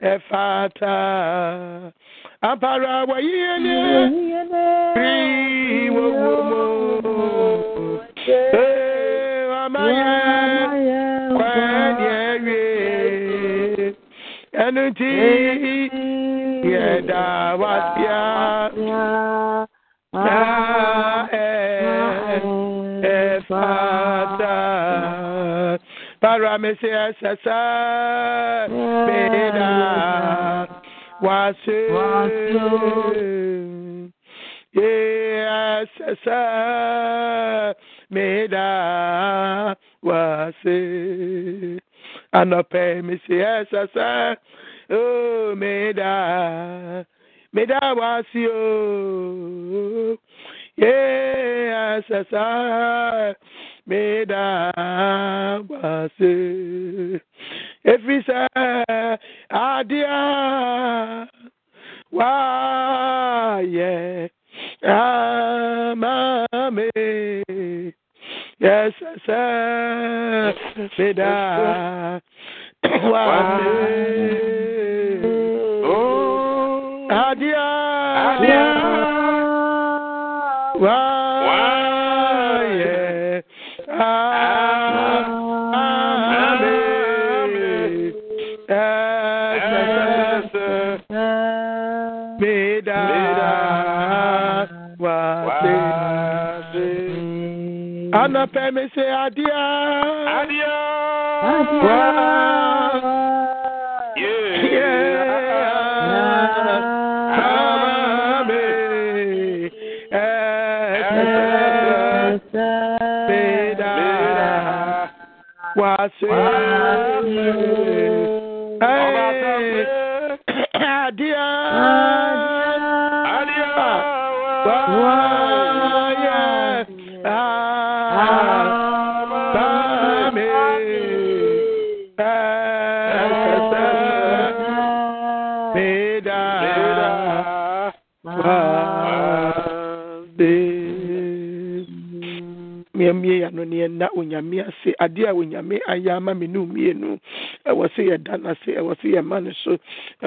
Efata apara wayene pri wo wo mo. Eh amaye kwani ewe ẹnu yeda wasia efata para mesi ẹsẹsẹ meda wase ẹsẹsẹ meda wase anọpẹ mesi ẹsẹsẹ oh meda meda wasi o yeah sasa meda wasi efisa adia wayẹ amame yes sasa meda wasi. Oh. Adia. Adia. Anapẹ mi se adia. Adia. wase adia no yɛnna onyame ase adeɛ a onyame ayɛ ama me ne mmienu. Ɛwɔ sɛ yɛda no ase ɛwɔ sɛ yɛma no so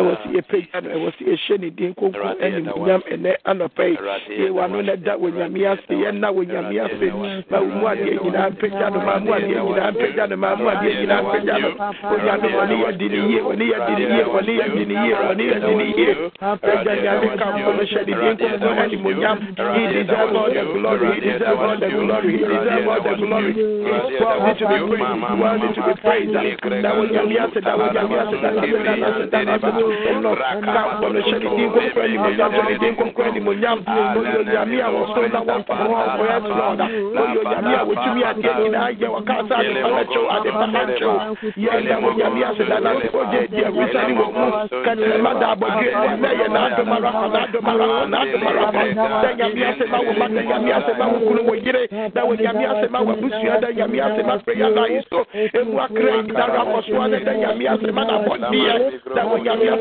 ɛwɔ sɛ yɛpagya no ɛwɔ sɛ yɛhyɛ ne din kronkron animuonyam ɛnɛ anɔpa yi yɛwa no na da onyame ase yɛnna onyame ase ma wo mu adeɛ nyinaa mpagya no ma mu adeɛ nyinaa mpagya no ma mu adeɛ nyinaa mpagya no onyame ɔne yɛdi ne yie ɔne yɛdi ne yie ɔne yɛdi ne yie ɔne yɛdi ne yie pagya nyame kamfo no hyɛ ne din kronkron animuonyam he deserve all the glory he deserve all the glory he deserve all the glory he's worthy to be praised worthy to be ase ase ase ase no kamfo no hyɛ ne din kronkron animuonyam hyɛ ne din kronkron animuonyam oyɛ nyame a wɔso na wɔmfa ho ɔkɔ yes lord nyame a wɔtumi adeɛ nyinaa yɛ wɔkasa ade pa bɛkyɛw ade pa bɛkyɛw yɛda wɔ nyame ase da na ɔgye di awusane wɔ mu kanema da abɔdwe ɛnɛ yɛ n'adomara fa n'adomara fa n'adomara fa da nyame ase ma wo ma da nyame ase ma wo kunu wo yere da wɔ nyame ase ma wo abusua da nyame ase ma prayer line so emu akra da rapɔsoa da da nyame ase ma na bɔdeɛ da wɔ nyame ase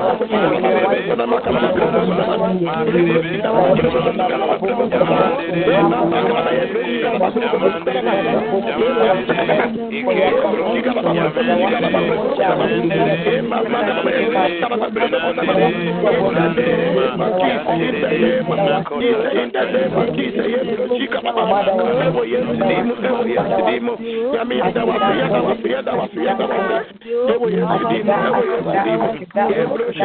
Every in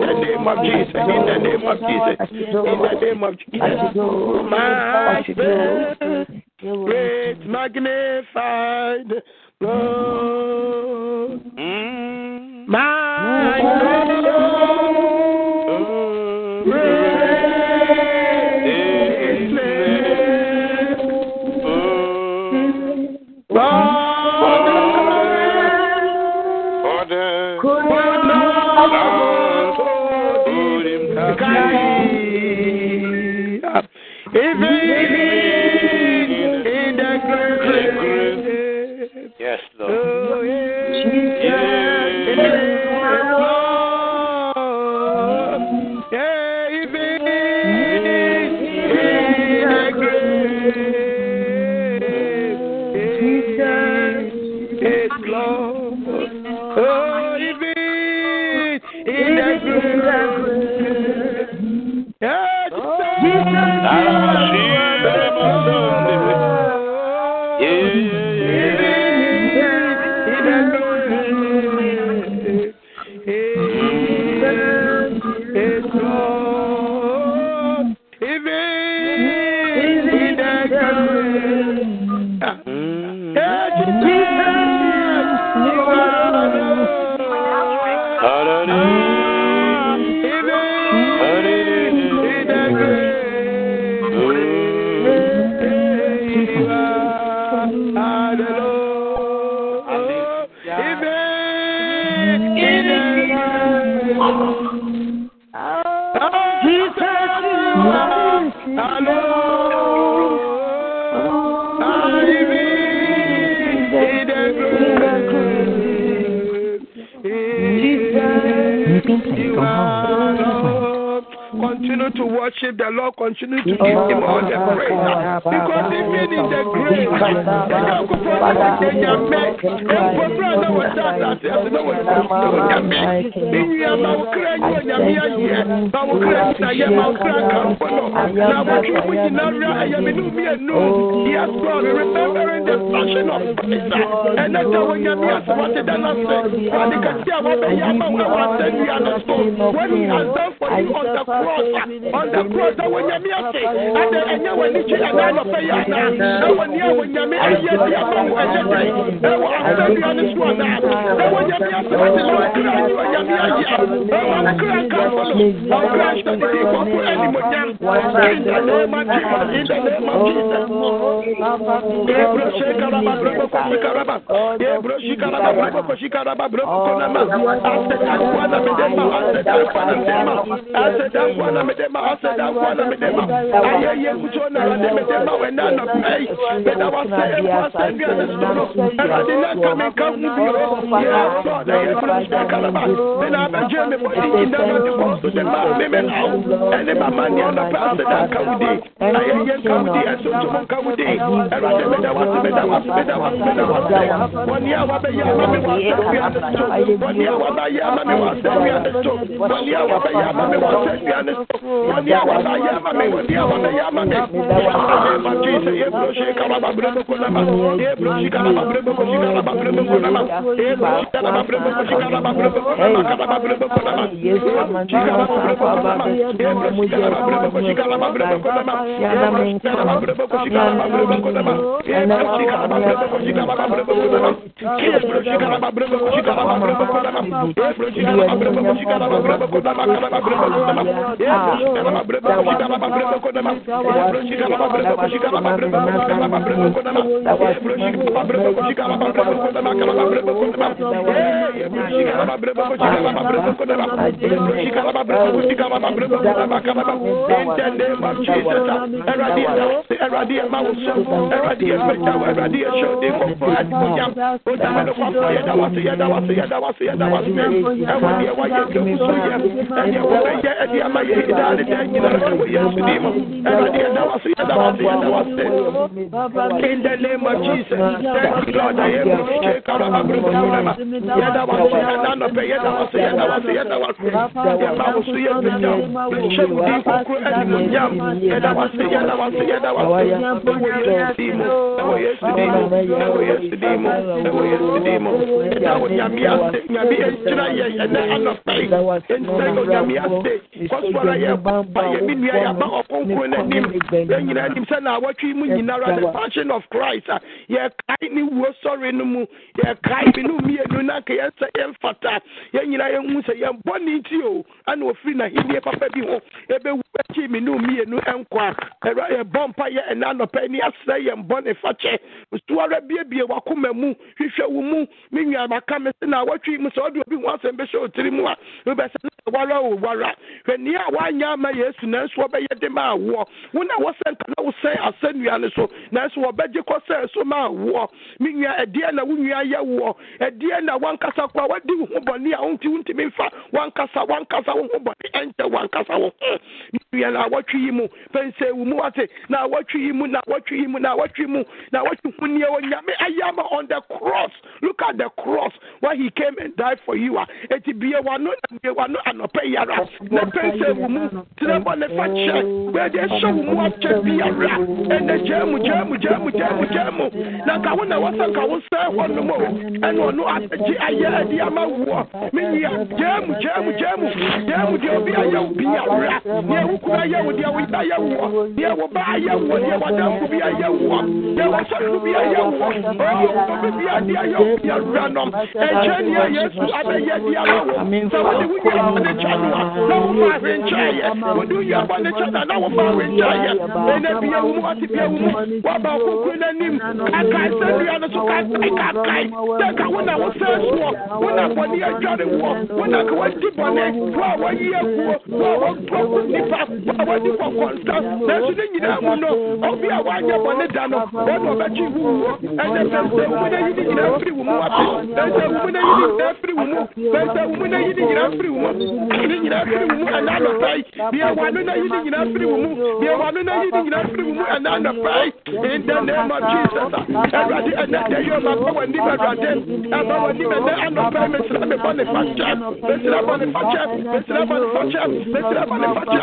the name of Jesus, in the name of Jesus, in the name of Jesus, my great magnified Lord, my Lord, is Thank I you that I meda wase meda wase woni awa be ya ma me wase wi ade so ba ya ma me wase wi ade so woni awa ba ya ma me wase wi ade so woni awa ba ya ma me woni awa ba ya ma. me ma Jesus ye bro she kala ba bre ko na ma ye bro she kala ba bre ko she kala ba bre ko na ma ye bro she ba bre ko she kala ba na ma kala ba. Bre ko na ma ye bro she kala ba bre ko na ma ye bro she kala ba bre ko she kala ba bre ko na ma ye bro she kala ba bre ko she kala ba bre ko na ma ye bro she kala ba bre ko she kala ba bre ko na ma ye bro she kala ba bre ko she kala ba bre ko na ma ye bro she kala ba bre ko she kala ba bre ko na ma kala ba bre ko na ma ye bro she kala ba bre ko she kala ba bre ko na ma ye bro she kala ba bre ko she kala ba bre ko na ma kala ba bre ko na ma ye bro she kala ba bre ko she kala ba bre ko na ma kala ba bre ko na ma ye bro she kala ba bre ko she kala ba bre ko na ma ye bro she kala ba bre ko she kala ba bre ko na ma kala ba in the name of Jesus eradi eradi ma wo so eradi efeja eradi esho de ko fo adimonya o da me ko fo ye da wa se ye da wa se ye da wa se ye da wa se e wo de wa ye ke mu so ye e wo be ye e di ama ye da ne da nyina e wo ye su di mo eradi ye da wa se ye da wa se ye da wa se in the name of Jesus. Thank you Lord. I am mo su di mo wo ye su di mo wo ye su di mo da wo nyame ase nyame enkyira yɛ ɛnɛ anɔpɛ ɛnsɛ yɛ nyame ase kɔsɔra yɛ ba yɛ mi nua yɛ aba ɔkɔnkɔn n'anim yɛ nyinaa nim sɛ na awɔtwe mu nyinara the passion of Christ a yɛ kae ne wuo sɔre no mu yɛ kae bi no mmienu na nka yɛn sɛ yɛn fata yɛn nyinaa yɛn hu sɛ yɛn bɔ ne nti o ɛna ofiri na papa bi ho ebewu akyi mi no mmienu nkɔ a ɛrɛ yɛ bɔ mpa yɛ ɛnɛ anɔpɛ ni asɛ yɛn bɔ ne fakyɛ nsuara biebie wakoma mu hwehwɛ wo mu. Me nua maka me se na awɔtwe mu sɛ ɔde obi ho asɛm bɛhyɛ otiri mu a. Wobɛsɛ na wara o wara hwɛ nea woanyɛ ama yesu nanso wɔbɛyɛ de ma awoɔ wo na wɔsɛ nka na wosɛn asɛnnua no so nanso wɔbɛgye kɔ sɛ so ma awoɔ me nua ɛdeɛ na wo. Nua yɛ woɔ ɛdeɛ na wankasa koraa wadi wo ho bɔne a wonti wontumi mfa wankasa wankasa wo ho bɔne ɛnkyɛ wankasa wo ho hmm. nua na yi mu. Pɛnsɛ wo mu ate na awɔtwe yi mu na awɔtwe yi mu na awɔtwe mu na awɔtwe ho neɛ onyame ayɛ ama on the cross. Look at the cross. Where he came and died for you a eti bie wano na bie wano anɔpɛ yara. Na pɛnsɛ wo mu. Tena bɔ ne fa kyɛ wɛde ɛhyɛ wo mu akyɛ biara ɛnɛ gyaa mu gyaa mu mu na nka wo na wɔsɛ nka wo sɛ hɔ nom o ɛna ɔno agye ayɛ adi ama woɔ ah. me nyia ah. gyaa mu gyaa mu gyaa mu deɛ obi ayɛ wo biara deɛ wo kura nnipa wo a wadi kɔ kɔnta nanso ne nyinaa mu no obi a wanyɛ bɔne da no ɔne ɔbɛkye wuwuo ɛnɛ sɛm sɛ wo mu na yini nyinaa firi wo mu wape sɛnsɛ wo mu na yini nyinaa firi wo mu sɛnsɛ wo mu na yini nyinaa firi wo mu ne nyinaa firi wo mu ɛna anɔpɛi deɛ wano na yini nyinaa firi wo mu deɛ wano na yini nyinaa firi wo mu ɛna anɔpɛi in the name of jesus ɛwurade ɛnɛ dɛ yɛ ɔma bɛ wɔ nim ɛwurade ɛma wɔ nim ɛnɛ anɔpɛi mesra me bɔne fa kyɛ mesra bɔne fa kyɛ mesra bɔne fa kyɛ mesra bɔne fa kyɛ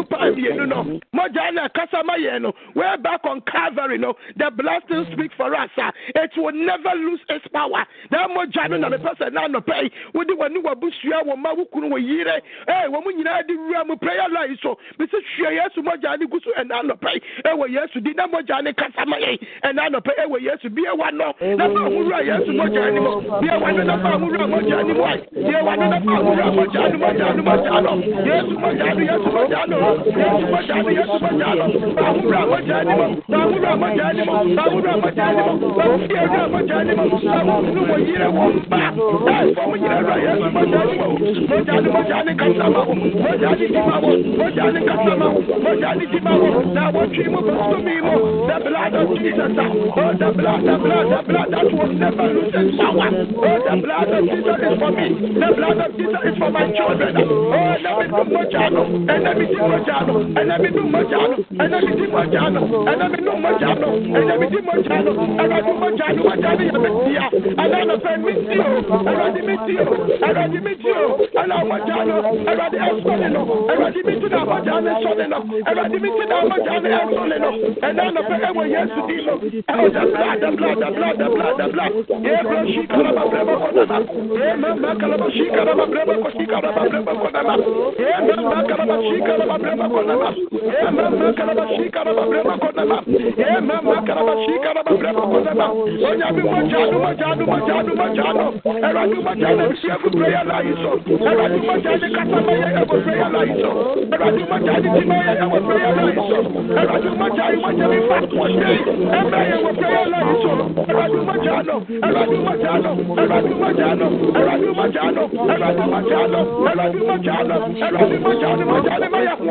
paa mienu no ẹ náà kásá má yẹ no way back on Calvary no the blood speak for us ah it will never lose its power that mọjà no na mi pẹsẹ náà nọ pẹ yìí wọ́n di wọn ní wọ́n busua wọ́n ma wọ́n kunu wọ́n yire wọ́n mu nyinaa di wura mu prayer line so bisi hwɛ yesu mɔgya ne gu so ɛna anɔpɛ yi ɛwɔ yesu di na mɔgya ne kasa ma yɛn ɛna anɔpɛ ɛwɔ yesu bie wa nɔ na fa ahorow a yesu mɔgya ne mu bie wa no na fa ahorow a mɔgya ne mu ayi bie wa no na fa ahorow a mɔgya ne mɔgya ne mɔgya no yesu no mɔgya no Oh, the blood of Jesus is for my children. Oh, let me put my child. And let me see my mọ̀jà nù ẹ̀yẹ́ mi dùn mọ̀jà nù ẹ̀yẹ́ mi dì mọ̀jà nù ẹ̀yẹ́ mi dùn mọ̀jà nù ẹ̀yẹ́ mi dì mọ̀jà ya ẹ̀yẹ́ mi fẹ́ mi ti o ẹ̀yẹ́ di mi ti o ẹ̀yẹ́ di mi ti o ẹ̀yẹ́ mọ̀jà nù ẹ̀yẹ́ di ẹ̀sọ́ ni nù ẹ̀yẹ́ di mi ti na mọ̀jà nù ẹ̀sọ́ ni nù ẹ̀yẹ́ di mi ti na mọ̀jà nù ẹ̀sọ́ ni nù ẹ̀yẹ́ mi fẹ́ ẹ̀wọ̀ yẹsu di nù ẹ̀wọ̀ dabla dabla dabla dabla dabla yẹ bẹ si kalaba bẹ bẹ kọ nana yẹ mẹ mẹ kalaba si kalaba bẹ bẹ brema konama e mama karaba shi karaba brema konama e mama karaba karaba brema konama onya bi mo ja du mo ja du mo ja du mo shi ku prayer la iso era du mo kata ma ya ya ku prayer la iso du mo ja ya ya ku prayer e ma du mo ja no era du mo ja no era du mo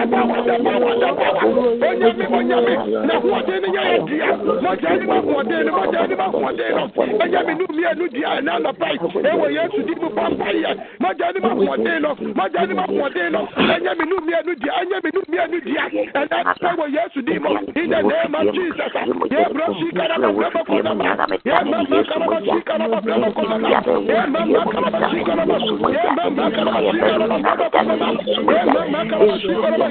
daba wa daba wa daba wa onyami onyami na ahoɔden no yɛ yɛ dua mogya ne mu ahoɔden no mogya ne mu ahoɔden no onyami nu mmienu dua ɛna anɔpa yi ɛwɔ yesu di mu pampa yɛ mogya ne mu ahoɔden no mogya ne mu ahoɔden no onyami nu mmienu dua onyami nu mmienu dua ɛna anɔpa ɛwɔ yesu di mu in the name of jesus yɛ bro si karaba brɛbɛ kɔnɔ ma yɛ mama karaba si karaba brɛbɛ kɔnɔ ma yɛ mama karaba si karaba yɛ mama karaba si karaba brɛbɛ kɔnɔ ma yɛ mama karaba si karaba.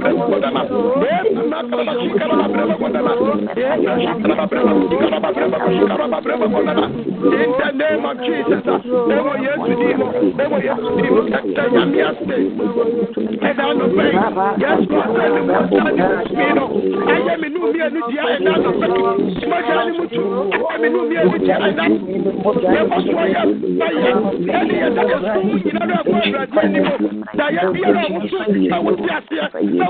brema kodana. In the name of Jesus. Demo Yesu dimo. Demo Yesu dimo. Ekta yamiaste. Eda no pe. Yes God. Eda no pe. Eye mi nu mi enu dia eda no pe. Smaja ni mutu. Eye mi nu mi enu dia eda. Demo soya. Baye. Eli eda ko sumu nyina no ko ebra ni mo. Da ya biara mo so. Awo ti asia. Na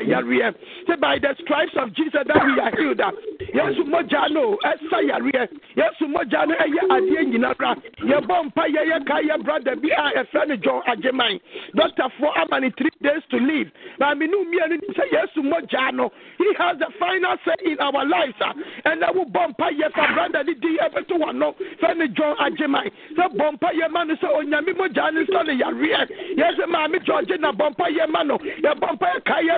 a ɛyareɛ. Say by the stripes of Jesus that we are healed. Yesu mogya no ɛsa yareɛ. Yesu mogya no ɛyɛ eh, adeɛ eh, nyinara. Yɛbɔ mpa yɛ yɛ ka yɛ brother bi a ɛfrɛ no John Agyeman. Doctorfoɔ ama ne three days to live. Maame no mmienu sɛ Yesu mogya no he has the final say in our lives. Ɛnna wo bɔ mpa yɛ fa brother ne di ɛbɛto eh, wɔn no fɛ ne John Agyeman. Sɛ bɔ mpa yɛ ma no sɛ onyame mogya no sɔ ne yareɛ. Yɛsɛ maame George na bɔ mpa yɛ ma no. Yɛbɔ mpa yɛ ka yɛ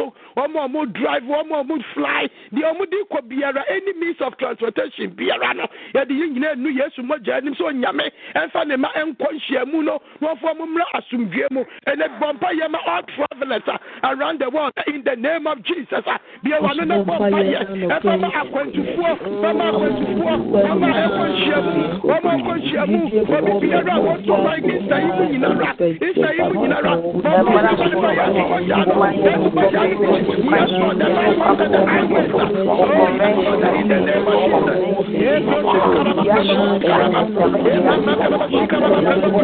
so wɔn a wɔn drive wɔn a wɔn fly. Deɛ wɔn de kɔ biara any means of transportation biara no. Yɛde yi nyinaa nu yesu mogya anim so nyame ɛnfa ne ma ɛnkɔ nhyiamu no. Wɔn wɔn mmra asomdue mu. Ɛna bɔ yɛ ma all travellers around the world in the name of jesus a bia wɔn no na bɔ mpa yɛ ɛfa ma akwantufoɔ ɛfa akwantufoɔ ɛfa ɛkɔ nhyiamu wɔn a wɔkɔ nhyiamu wɔn biara a wɔtɔ wɔn agi nsayi mu. Nyinara nsayi mu. Nyinara wɔn a nhyiamu yɛ ɛkɔ mogya no yesu mogya no yes for the life of the eyewitness. Oh, thank you that in the name of Jesus. Yes, Lord, yes, Lord, yes, Lord, yes, Lord, yes, Lord,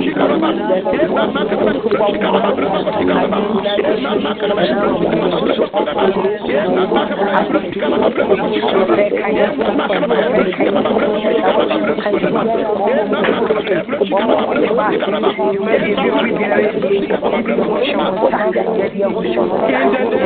yes,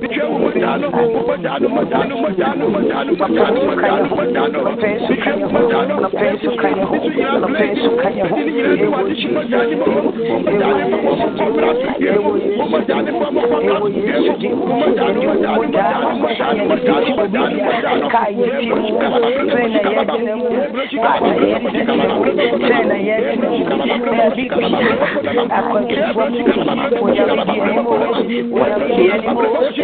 بجو مجانو مجانو مجانو مجانو مجانو مجانو مجانو مجانو بجو مجانو نفسو كانيو نفسو كانيو Thank you.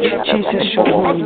Jesus, show me.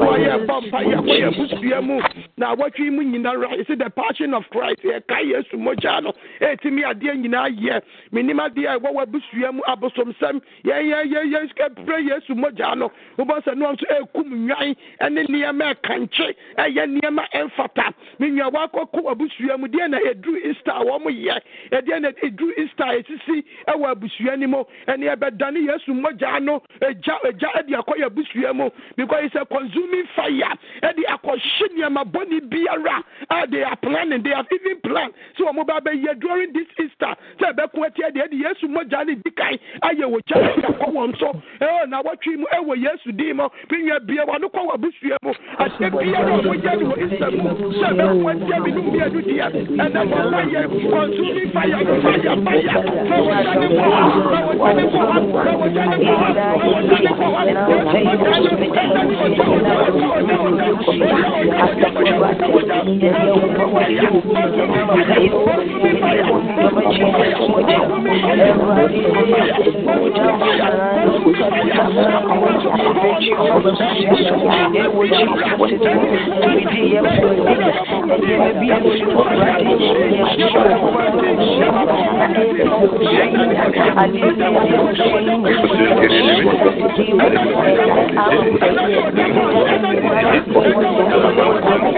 Jesus na awɔtwe mu nyinara ɛsɛ the passion of christ yɛka yesu mogya no ɛtumi adeɛ nyinaa yɛ menim adeɛ a ɛwɔ w'abusua mu abosomsɛm yɛyɛyɛyɛpere yesu mogya no wobɔ sɛ no nso ɛkum nnwan ɛne nneɛma ɛkankye ɛyɛ nneɛma ɛmfata menua wakɔkɔ abusua mu deɛ na ɛduru easter a wɔn yɛ ɛdeɛ na ɛduru easter ɛsisi ɛwɔ abusua no mu ɛne ɛbɛdane yesu mogya no ɛgya eh, ɛgya eh, ɛde eh, akɔyɛ abusua mu. Because it's a consuming fire. Ɛde akɔhye nneɛma bɔne biara. A they are planning they have even planned. So wɔn ba bɛyɛ during this easter sɛ ɛbɛko ɛti ɛde ɛde yesu mogya no di kan ayɛ wɔ ɛde akɔ wɔn so ɛwɔ na wɔtwi mu ɛwɔ yesu din mu pinya bia wɔn kɔ wɔ abusua mu adeɛ biara a wɔyɛ no wɔ easter mu sɛ ɛbɛko ɛti ɛbi num mmienu deɛ ɛnɛ wɔn ayɛ consuming fire fire fire na wɔgya ne kɔ ha na wɔgya ne kɔ ha na wɔgya ne kɔ ha na wɔgya ne kɔ ha yesu mogya no ɛnɛ ne wɔgya wɔgya wɔgya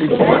wɔgya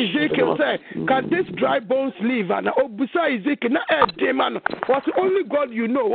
Ezekiel Can this dry bones live? And Obusa Ezekiel, na ɛde ma no, was only God you know.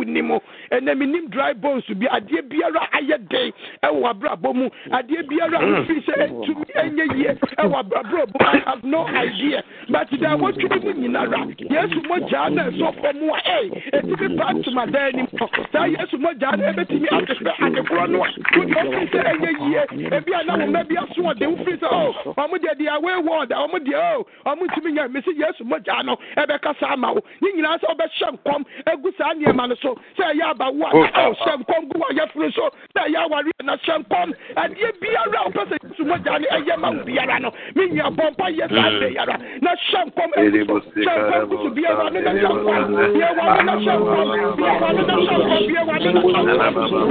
Winimo, and then minim dry bones to be adeɛ biara ayɛ den ɛwɔ abrabɔ mu, adeɛ biara nfi sɛ etumi ɛnyɛ yie ɛwɔ abrabɔ mu. I have no idea, but da wɔtwe mu nyinara, Yesu mo gyaa na ɛsɔ fam a, ɛy, etumi pa ntoma dan nim. Saa Yesu mo gyaa na ebetumi atehwɛ adekorɔ no a, wodi ɔfi sɛ ɛnyɛ yie, ebi a na wɔn mɛ bi aso ɔden firi sɛ, oh, ɔmo deɛ deɛ away word, ɔmo deɛ, oh, ɔmo ntumi nya, mesi Yesu mo gyaa no ɛbɛkasa ama wo. Ne nyinaa sɛ ɔbɛhyɛ nkɔm egu saa nneɛma no so, sɛ ɛyɛ abawo a, ɔhyɛ nkɔm gu wɔn yɛfiri so, sɛ ɛyɛ awari na hyɛ nkɔm, adeɛ biara a ɔpɛ sɛ Yesu mo gyaa no ɛyɛ ma wo biara no, me nya bɔmpa yɛ saa de yara, na hyɛ nkɔm hyɛ nkɔm gu so biara no na hyɛ nkɔm, biara no na hyɛ nkɔm, biara no na hyɛ nkɔm, biara no na hyɛ nkɔm.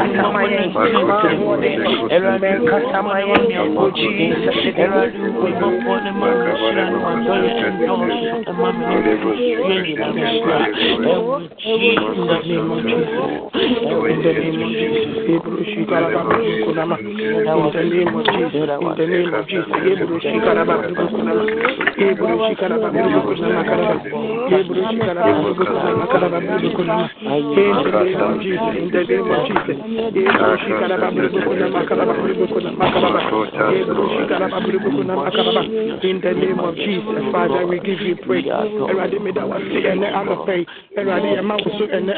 In the name of Jesus, Father, we give you praise. Erade mi da wa se ene anɔpɛ yi. Erade yɛ ma wo so ene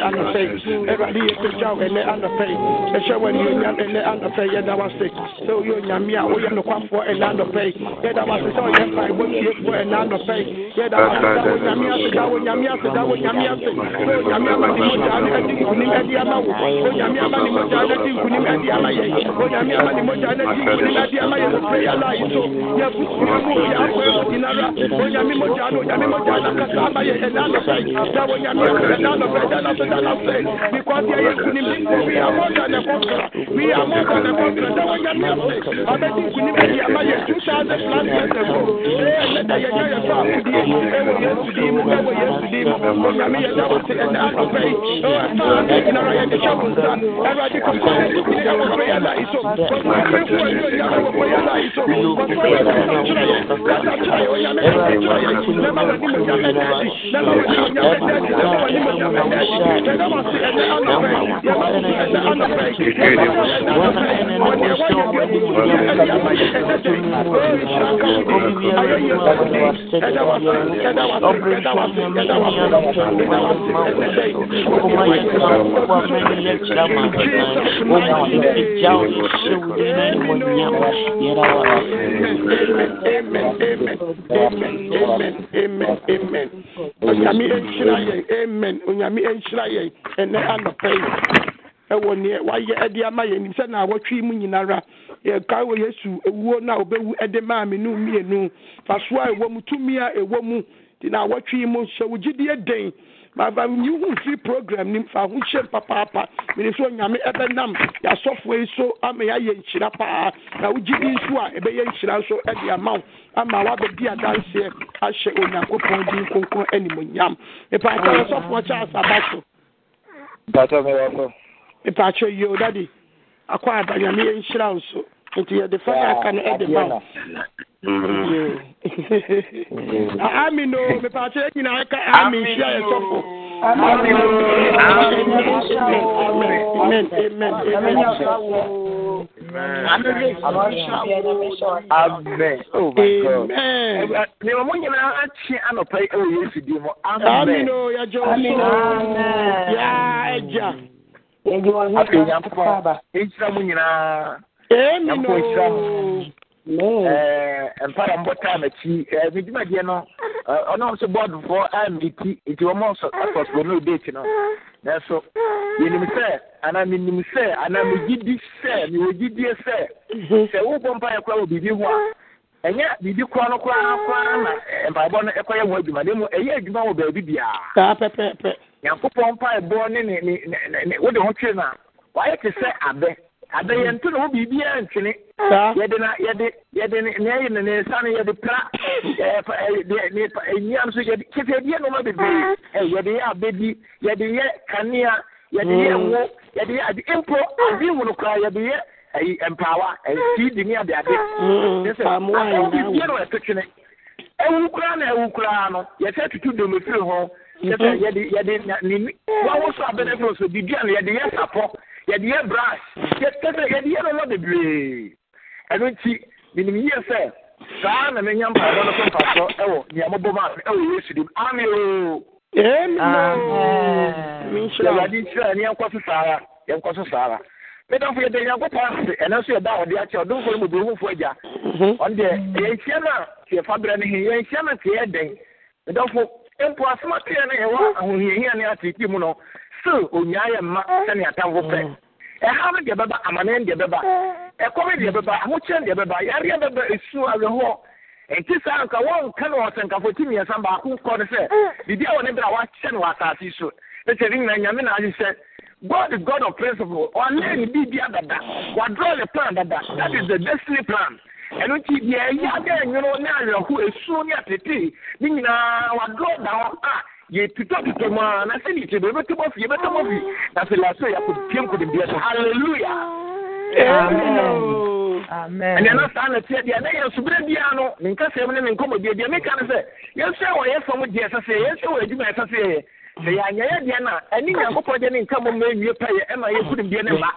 anɔpɛ yi. Erade yɛ pagya wo ene anɔpɛ yi. Ɛhyɛ wɔ ni onyam ene anɔpɛ yi. Yɛda wa se. Sɛ oyɛ onyame a woyɛ nokwafoɔ ene anɔpɛ yi. Yɛda wa se sɛ ɔyɛ mpaebɔ tiefoɔ ene anɔpɛ yi. Yɛda wa se da wo nyame ase da wo nyame ase da wo nyame ase. Sɛ onyame ama ni mogya no adi nkunim adi ama wo. Onyame ama ni mọ̀já lẹ́tí nkuni mi adi alayẹ. Onyami ama ni mọ̀já lẹ́tí nkuni mi adi alayẹ ló fẹ́ yàrá yìí tó. Yẹ fufu yẹ mú Yɛ nyɛ. Ɛwɔ mu. Ɛwɔ mu. Yɛ anɔpɛ yi. Ɛwɔ yɛ nsa. Kɔkɔ yɛ yɛ yɛ. Kɔkɔ kasa kyerɛ yɛ. Kasa kyerɛ yɛ. Kasa kyerɛ yɛ. Nɛma wɔ ni mo. Nɛma wɔ ni mo. Nɛma wɔ ni mo. Nɛma wɔ si ɛnɛ anɔpɛ. Yɛ si ɛnɛ anɔpɛ. Yɛ si ɛnɛ anɔpɛ yɛ yɛ yɛ si. Si. Si. Si. Si. Nhyira yɛn. Amen. Onyame nhyira yɛn. Ɛnɛ anɔpɛ yi. Ɛwɔ neɛ wayɛ ɛde ama yɛn nim sɛ na awɔtwe mu nyinara yɛkae wɔ yesu ewuo na obɛwu ɛde maa me no mmienu faso a ɛwɔ mu tumi a ɛwɔ mu. Nti na awɔtwe mu hyɛ wo gyidie den. Baba yihu firi program nim fa ho hyɛ papaapa. Mene so onyame ɛbɛnam. Yɛasɔfoɔ yi so ama yɛayɛ nhyira paa. Na wo gyidi nso a ɛbɛyɛ nhyira nso ɛde ama wo. Ama woabɛdi adanseɛ ahyɛ onyankopɔn din kronkron animonyam mepaakyɛ yɛsɔfoɔ kyɛ asaba so. Mepaakyɛ yio dade akɔ aba nyame yɛnhyira wo so nti yɛde fa no aka no ɛde ma ami no mepaakyɛ nyinaa ka ami nhyia yɛ sɔfo Nìwọ̀n mo nyinaa akyi anọpa yi ɛwɔ Yesu di mu. Amen. Yagya ɛgya. Yagya wɔn ho kaba. Afi nyankopɔn, ehyira mo nyinaa. Nyankopɔn nhyira mo. no. Ɛɛ mpara mbɔ taa n'akyi. Me dwumadie no, ɔno nso bɔɔdofoɔ ammiti nti wɔn nso akɔsoro no date no. Nanso yɛnim sɛ anaa menim sɛ anaa megye di sɛ mewɔ gyidie sɛ sɛ wobɔ mpaeɛ koraa wɔ biribi ho a ɛnyɛ biribi koraa no koraa koraa na mpaebɔ no ɛkɔyɛ ho adwuma. Na mmom ɛyɛ adwuma wɔ baabi biara saa pɛpɛɛpɛ nyankopɔn mpaebɔ ne ne ne ne ne- ne wode ho twe no a wayɛ te sɛ abɛ adayɛ nto na ho biribiara ntwene yɛde na yɛde yɛde nea yɛ ne nsa no yɛde pra. Nnuam so yɛde kyefɛdeɛ nneɛma bebree. Yɛde yɛ abɛdi yɛde yɛ kanea yɛde yɛ ngo yɛde yɛ ade mpo ade nwunu koraa yɛde yɛ ayi mpaawa ɛsi di ne ade ade. Sɛ biribiara na ɛto twene ewu koraa na ewu koraa no yɛsɛ tutu domefiri ho. Yɛsɛ yɛde yɛde ne wɔn so abɛnɛfiri so biribiara no yɛde yɛ sapɔ yɛde yɛ brush yɛsɛ yɛde yɛ nneɛma bebree. Ɛno nti menim yie sɛ saa na menya mpaebɔ no so mfa so ɛwɔ nea mobɔ ma ɛwɔ yesu dim. Ame o yɛwurade nhyira ne yɛnkɔ so saa. Yɛnkɔ so saa. Medɔfo yɛda nyankopɔn ase. Ɛno nso yɛda wɔde akyɛ ɔdomfo no muburohufo agya. Ɔno deɛ yɛnhyia no a tiɛfa berɛ no he yɛnhyia no tiɛ yɛdɛn medɔfo mpo asɛm atoyɛ no yɛwɔ ahohiahia ne atete mu no still onyaa yɛ mma sɛnea atamfo pɛ ɛha no deɛ bɛba amane deɛ bɛba ɛkɔm deɛ bɛba ahokyerɛ deɛ bɛba yareɛ bɛba esu awerɛhoɔ nti saa nka wɔnka no ɔsɛnkafo ti mmiɛnsa baako kɔ no sɛ biribi a wɔ ne berɛ a wahyɛ no wɔ asase so ɛkyɛ ne nyina nyame na ahyehyɛ God is God of principle. Ọ̀nà ni bíbí àdàdà. Wà draw the plan dada. That is the destiny plan. Ẹnu ti di ẹyí adé ẹnyọrọ ní àyẹ̀hó èso ní àtẹ̀tẹ̀ ní nyinaa wà draw hɔ a yɛtutɔtutɔ mu a na sɛne kyɛ yɛbɛtɔ bɔ fi yɛbɛtɔ bɔ fi na sɛ laso yɛakɔpiam kɔdimdeɛ so. Halleluya ɛneɛ na saa nɛteɛ deɛ na yɛ soberɛ biara no menkasɛm ne menkɔmmɔ bia deɛ meka ne sɛ yɛnsɛ wɔ yɛ fam deɛ ɛsɛ sɛ yɛnsɛ wɔ adwuma ɛsɛ sɛ yɛyɛ sɛ yɛanyɛ yɛ deɛ no a ɛne nyankopɔn deɛ ne nka mɔ ma awie pɛyɛ ɛma yɛkunim deɛ ne mma.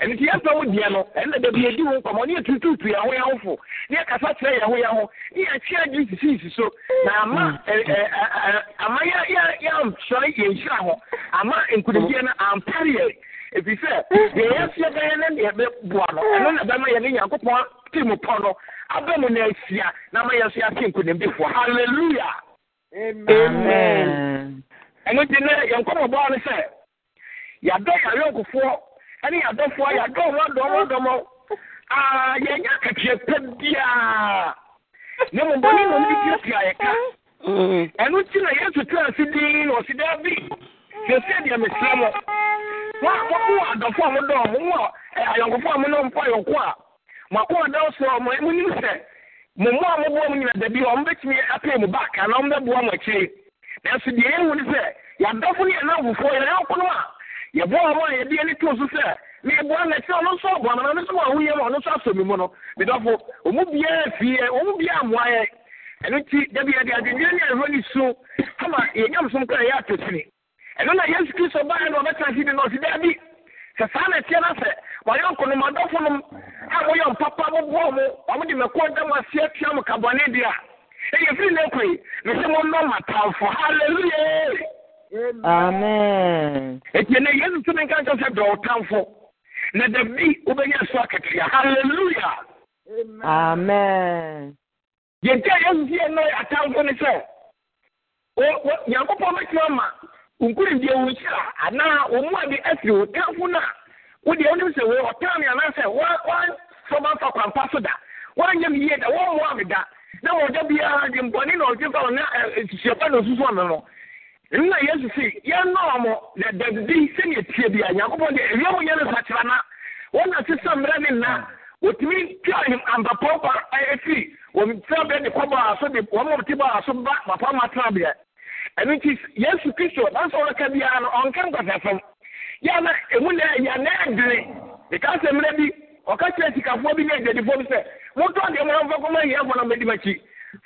Ɛno nti yɛpɛ wo deɛ no ɛnna da bi yɛdi ho nkɔmmɔ ne yɛtututu yɛho yɛhofo ne yɛkasa kyerɛ yɛho yɛho ne yɛkyerɛ gye sisiisi so. Na ama ama yɛamsɔre yɛnhyira ho. Ama nkonimdeɛ no ampare ɛfiri sɛ deɛ yɛaseɛ bɛyɛ no deɛ bɛboa no ɛno na bɛma yɛne nyankopɔn te mu pɔ no aba mu no asia na ma yɛ so yɛase nkonimdefoɔ halleluya amen. Ɛno nti nɛ yɛnkɔmɔbɔɔ no sɛ yɛadɔ yɛayɔnkofoɔ ɛne yɛadɔfoɔ yɛadɔ ɔmo adɔm adɔm aa yɛnyɛ akatua pɛ biaa ne mmɔbɔne na ɔmo di atua yɛka. Ɛno nti na yesu tena ase din na ɔsi daa bi sɛsɛ deɛ mesrɛ mo. Mowɔ adɔfoɔ a modɔ mo wɔ ayɔnkofoɔ a mo ne mpo ayɔnko a moako ɔdɔ so ɔmo monim sɛ mo mo a moboa mo nyina dabi ɔmo bɛtumi apɛ mu baaka na ɔmo bɛboa mo akyiri. Nanso deɛ yɛhu ne sɛ yɛadɔfo no yɛna awofoɔ yɛne ɔko no a yɛboa ɔmo a yɛde ani too so sɛ na yɛboa na kyerɛ ɔno nso ɔboa no na ɔno nso ma ahoyɛ ma ɔno nso asɔ mi mu no. Medɔfo ɔmu biara fie ɔmu biara mmoa yɛ. Ɛno nti dabi yɛde adwendwene ne ɛhɔ ne su ama yɛnyamsom kra yɛ atotini ɛno na yesu kristo baɛ na ɔbɛtena ase bi na ɔsi daa bi sɛ saa na ɛteɛ no sɛ wɔyɛ ɔkonom adɔfo nom a moyɛ mpapa moboa mo ɔmode mɛkɔ da mo aseɛ tua mo kabɔne deɛ ɛyɛfiri ne kɔi mesɛ monnɔ matamfo halleluya amen. Ɛti ɛnɛ yesu tumi nka nkyɛ sɛ dɔ tamfo na da bi wobɛnya so akatua halleluya amen. Yɛnti a yesu sɛ yɛnɔ atamfo ne sɛ nyankopɔn bɛtumi ama nkurumdeɛ wo nhyira anaa wo mu ade afiri wo tamfo no a wodeɛ wonim sɛ wei ɔtaa me anaasɛ woamfa kwampa so da woanyɛ me yie da wɔmmoa me da na ma ọja biara dị mpọni na ọjịfa ọ na-esisiapa na osusu ọnụ no. Nna yesu si ya nnọọ mụ na dadi sani etie bi anya akwụkwọ ewia mụ ya na sakyera na. Wọn na sisa mmerɛ ne nna wotumi twa ampapa ọba wɔn tira bɛ de kɔba aso de wɔn mo ti ba aso ba papa ma tena bea. Ɛnu ti yesu kristo nanso ɔreka biara no ɔnka nkɔtɛfɛm ya na emu na ya na ɛdini nika asɛmmerɛ bi ɔka kyerɛ sikafoɔ bi na edwadifoɔ bi sɛ. Motɔ deɛ moamfa kɔma hiafoɔ no mɛdi makyi.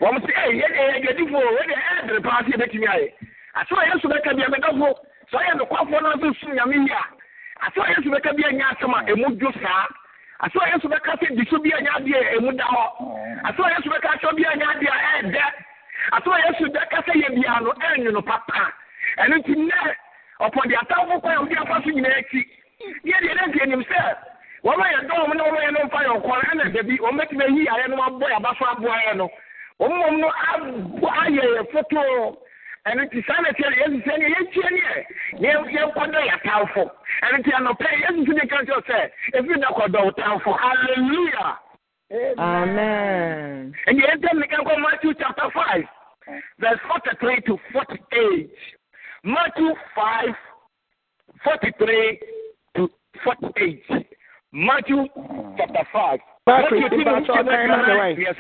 Wɔm sɛ ɛ yɛdeɛ yɛ agyadifoɔ wɛde ɛdere paa sɛ yɛbɛtumi ayɛ. Asɛ a yesu bɛka bia mɛdɔfo sɛ ɔyɛ nokwafoɔ no nso som nyame yi a asɛ a yesu bɛka bia nyɛ asɛm a ɛmu dwo saa. Asɛ a yesu bɛka sɛ di so bia nyɛ adeɛ a ɛmu da hɔ. Asɛ a yesu bɛka sɛ bia nyɛ adeɛ a ɛɛdɛ. Asɛ a yesu bɛka sɛ yɛ bia no ɛnwono papa. Ɛno nti nnɛ ɔpɔde atamfo kwan a wode afa so nyinaa akyi deɛ deɛ dɛ nti anim sɛ wɔn a yɛ dɔm ne wɔn a yɛ no mfa yɛ ɔkɔrɔ ɛna dabi wɔn bɛtumi ayi ayɛ no abɔ yɛ abaso aboa yɛ no wɔn mɔm no abɔ ayɛ yɛ foto ɛno ti saa na tiɛ yɛsi sɛ yɛ yɛkyia ne yɛ yɛ nkɔdɔ yɛ atamfo ɛno ti anɔpɛ yɛsi sɛ ne kan kyerɛ sɛ efi na kɔdɔ wo tamfo hallelujah. amen. ɛnni yɛn tɛ nika nkɔ matthew chapter five verse forty three to forty eight matthew five forty three to forty eight. Matthew chapter 5. Matthew chapter 5. Yes,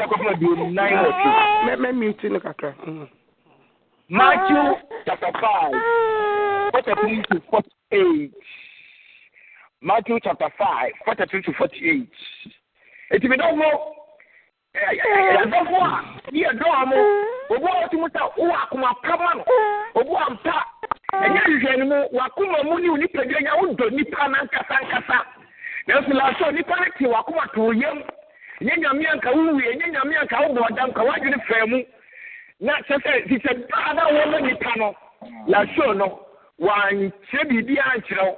Let me mute you, Kakra. Mm. Matthew chapter 5, forty-three to 48. Matthew chapter 5, 43 to 48. It will be no more. Ɛdɔfo a ne yɛ dɔ a mo obu a wɔte mu sa wo akoma kama no obu a mpa ɛnyɛ hwehwɛ no mu wakoma mu nanso laasọ nípa ní ti wàkùmọ̀ tó yẹm ẹ̀yẹ́ nyàmí ànkà wúwi ẹ̀yẹ́ nyàmí ànkà wọ́bọ̀ ọ̀dà nkà wájú fẹ́ mu na kyerɛ sɛ sɛ baa na wɔma nipa no lahyɛ no wankyerɛ biribi ankyerɛ wo.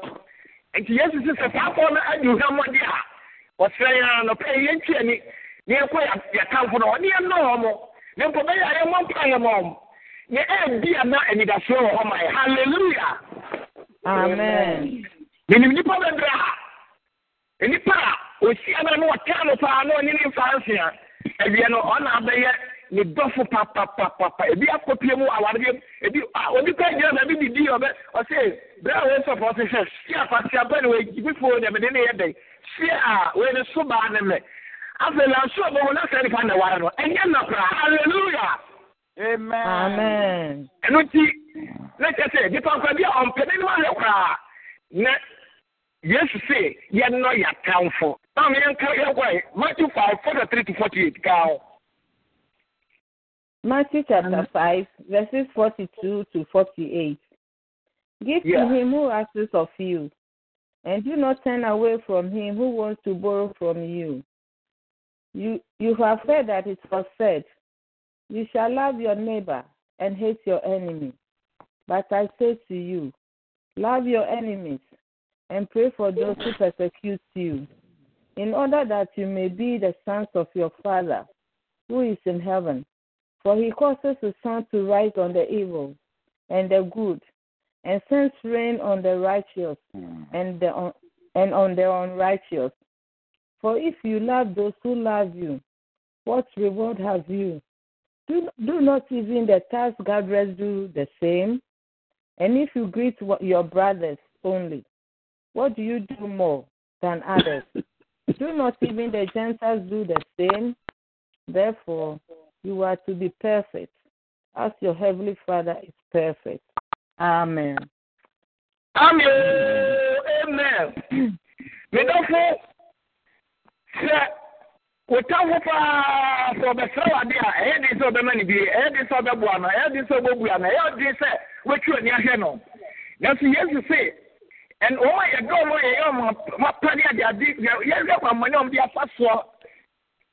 Nti yesu sɛ sɛ saa kɔ no adi hwamɔde a ɔsrɛ yɛn a nɔpɛ yɛntwi ani. Na yɛkɔ yɛtamfo no ɔne yɛnnɔ hɔ mo. Na mpo bɛyɛ a yɛmmɔ mpa yɛ ma ɔm na ɛbi a na anidasoɔ wɔ hɔ ma yɛ. Halleluya Amen. menim nnipa bɛbrɛ a nnipa a ɔhyia no na ɔtaa no paa na ɔne ne mfa nse a awie no ɔna abɛyɛ ne dɔfo papapapapa. Ebi akɔpie mu awareɛ ebi a obi kɔ gyina baabi didi ɔbɛ ɔsɛ bere a wɔn sɔfo ɔsɛ hwɛ si akwasiaba ne wɔn egibifoɔ deɛ mede ne yɛ dɛ si a wɔn ne so baa ne mɛ. Afei lanso ɔbɛ wɔn asɛ nipa na ware no ɛnyɛ nnapra hallelujah! Amen. ɛno nti na kyerɛ sɛ nipa nkwa bi a ɔmpɛne ne ma yɛ koraa na yesu se yɛnnɔ yɛatamfo na yɛnka yɛnkɔ matthew five forty three to forty eight kaa ho. Matthew chapter 5, verses 42 to 48. Give Yeah. to him who asks of you, and do not turn away from him who wants to borrow from you. You, you have heard that it was said, You shall love your neighbor and hate your enemy. But I say to you, love your enemies and pray for those who persecute you, in order that you may be the sons of your Father who is in heaven. For he causes the sun to rise on the evil and the good, and sends rain on the righteous and the and on the unrighteous. For if you love those who love you, what reward have you? Do, do not even the tax gatherers do the same? And if you greet your brothers only, what do you do more than others? do not even the Gentiles do the same? Therefore, you are to be perfect, as your heavenly Father is perfect. Amen. Amen. Amen. Medɔfo sɛ wotamfo paa sɛ ɔbɛsrɛ wade a ɛyɛ den sɛ ɔbɛma no bie ɛyɛ den sɛ ɔbɛboa no ɛyɛ den sɛ ɔbɛbua no ɛyɛ den sɛ woatwi ani ahwɛ no nanso yesu se ɛn wɔn a yɛdɔ ɔmo yɛyɛ ɔmo mapane ade ade yɛhwɛ kwammɔne a ɔmo de afa soɔ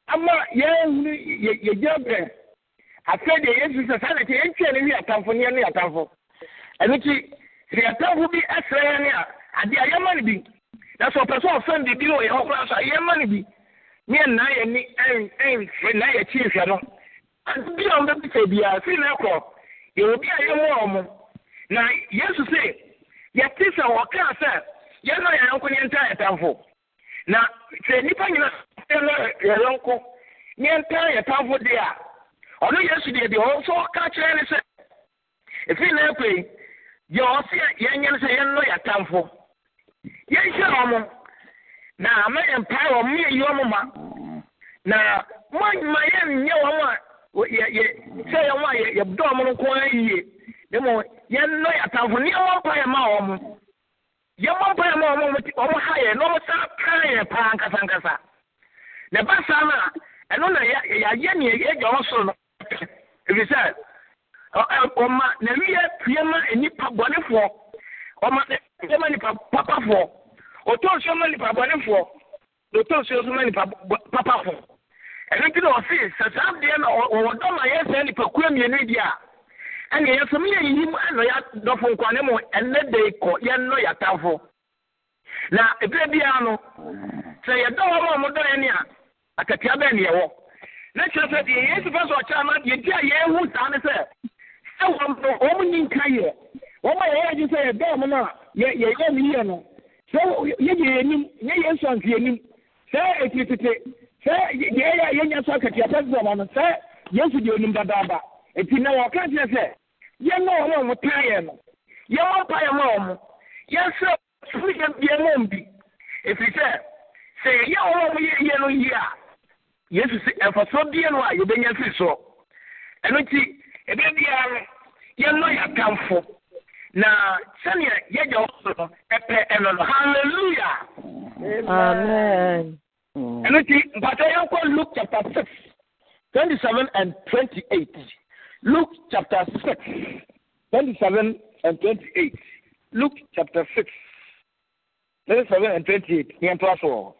ama yɛhunu yɛgyina brɛ afei deɛ yesu sɛ saa na kyɛ yɛntwɛ no wi atamfo ne yɛne atamfo ɛno nti sɛ yɛtamfo bi ɛsrɛ yɛn ne a ade a yɛma no bi na sɛ ɔpɛ sɛ ɔfɛn biribi wɔ yɛn hɔ koraa so a yɛma no bi ne yɛn nan yɛn ni ɛnfiri nan yɛ kyi nhwɛ no ade bi a wɔbɛbisa biara firi na ɛkɔ yɛwɔ bi a yɛwɔ ɔmo na yesu se yɛte sɛ wɔkaa sɛ yɛnɔ yɛn yɔnko ne yɛntaa yɛtamfo na sɛ nnipa nyina yɛnɔ yɛn yɔnko ne yɛntaa yɛtamfo deɛ a ɔno yesu deɛ deɛ sɛ ɔka kyerɛ ne sɛ ɛfiri na yi deɛ ɔse yɛnyɛ no sɛ yɛnnɔ yɛtamfo yɛnhyɛ ɔmo na ama yɛmpae wɔ mo yɛyi ɔmo ma. Na moama yɛnyɛ wɔn a yɛ yɛ sɛ yɛn a yɛ yɛdɔ ɔmo no nko ara yie. Na mmom yɛnnɔ yɛtamfo ne yɛmmɔ mpaeɛ ma ɔmo yɛmmɔ mpaeɛ ma ɔmo ɔmo ti- ɔmo ha yɛ na ɔmo sa kaa yɛ paa nkasa nkasa. Na ɛba saa no a ɛno na yɛ- yɛayɛ nea yɛgya ɔmo soro no. Ɛfiri sɛ ɔ- ɛ- ɔma na wiɛ pie ma nnipa bɔnefoɔ ɔma pie ma nipa papafoɔ ɔtɔ nsuo ma nipa bɔnefoɔ na ɔtɔ nsuo ma nipa papafoɔ ɛno nti na ɔse sɛ deɛ na ɔwɔ dɔm a yɛsɛ nipakuo mmienu yi deɛ a ɛne yɛsɛ meyɛ yiyim ɛnɔ yɛadɔfo nkwa ne mu ɛnɛ de kɔ yɛnnɔ yɛatamfo. Na ebire biara no sɛ yɛdɔ wɔn a wɔdɔ yɛn ni a akatua bɛn ne yɛwɔ na kyerɛ sɛ deɛ yesu fɛ sɛ ɔkyerɛ ama deɛ nti a yɛhu saa ne sɛ sɛ wɔn no wɔn nyi nka yɛ. Wɔn a yɛyɛ agye sɛ yɛdɔ wɔn no a yɛ yɛyɛ ne yie no. Sɛ yɛyɛ yɛn anim nyɛ yɛn sɔ nfi anim sɛ eti tete sɛ yɛyɛ pɛ sɛ wɔn no sɛ yesu deɛ onim sɛ yɛn no wɔn a wɔn taa yɛn no. Yɛn wɔn mpa yɛn ma wɔn yɛn sɛ funu yɛn bie mu bi. Efiri sɛ sɛ yɛyɛ wɔn a wɔyɛ yie no yie a yesu sɛ ɛmfasoɔ bie no a yɛbɛnya firi soɔ. Ɛno nti ebe biara no yɛnnɔ yɛatamfo. Na sɛnea yɛgya wo so no ɛpɛ ɛno no. Halleluya Amen. ɛno nti mpata yɛnkɔ luke chapter 6 27 and 28 luke chapter 6 27 and 28 luke chapter 6 27 and 28 yɛntoa so wɔ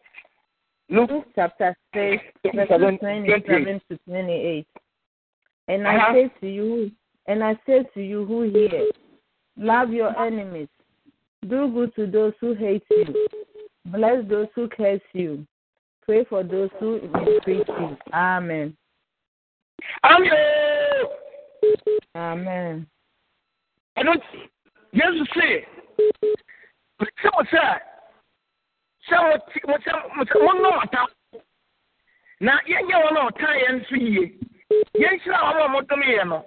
Luke Luke chapter 6, verses 27, 27 to 28. And I Uh-huh. say to you, and I say to you who hear, love your enemies, do good to those who hate you, bless those who curse you, pray for those who mistreat you. Amen. Amen. Amen. ɛno nti yesu se sɛ mo sɛ sɛ mote- mo sɛ mo sɛ monnɔ ɔta na yɛnyɛ wɔn a ɔtaa yɛn nso yie. Yɛnhyira wɔn a modom yɛ no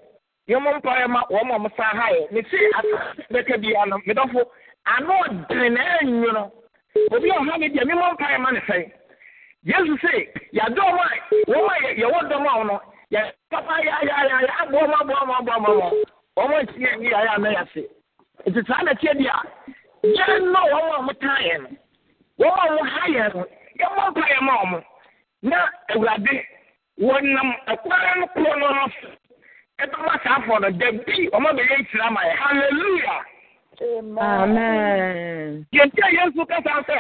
yɛmmɔ mpaeɛ ma wɔn a mosa ha yɛ. Ne se asase bɛka biara no medɔfo ano ɔdene na ɛnwono obi a ɔha me deɛ memmɔ mpaeɛ ma ne sɛe. Yesu se yɛadɔ a wɔn a yɛ- yɛwɔ dɔm a no yɛ papa ya ya ya ya agbọọ m agbọọ m agbọọ m agbọọ m ọmụ ntinye ya ya mee ya si nti saa na tie bia gye nnọọ wɔn a wɔtaa yɛn no wɔn a wɔha yɛn no yɛmmɔ mpa yɛn ma wɔn na awurade wɔnam ɛkwan no korɔ no no ɛbɛma saa afɔ no dabi wɔn abɛyɛ nkyira ma yɛ hallelujah. Amen. A yɛn kasa sɛ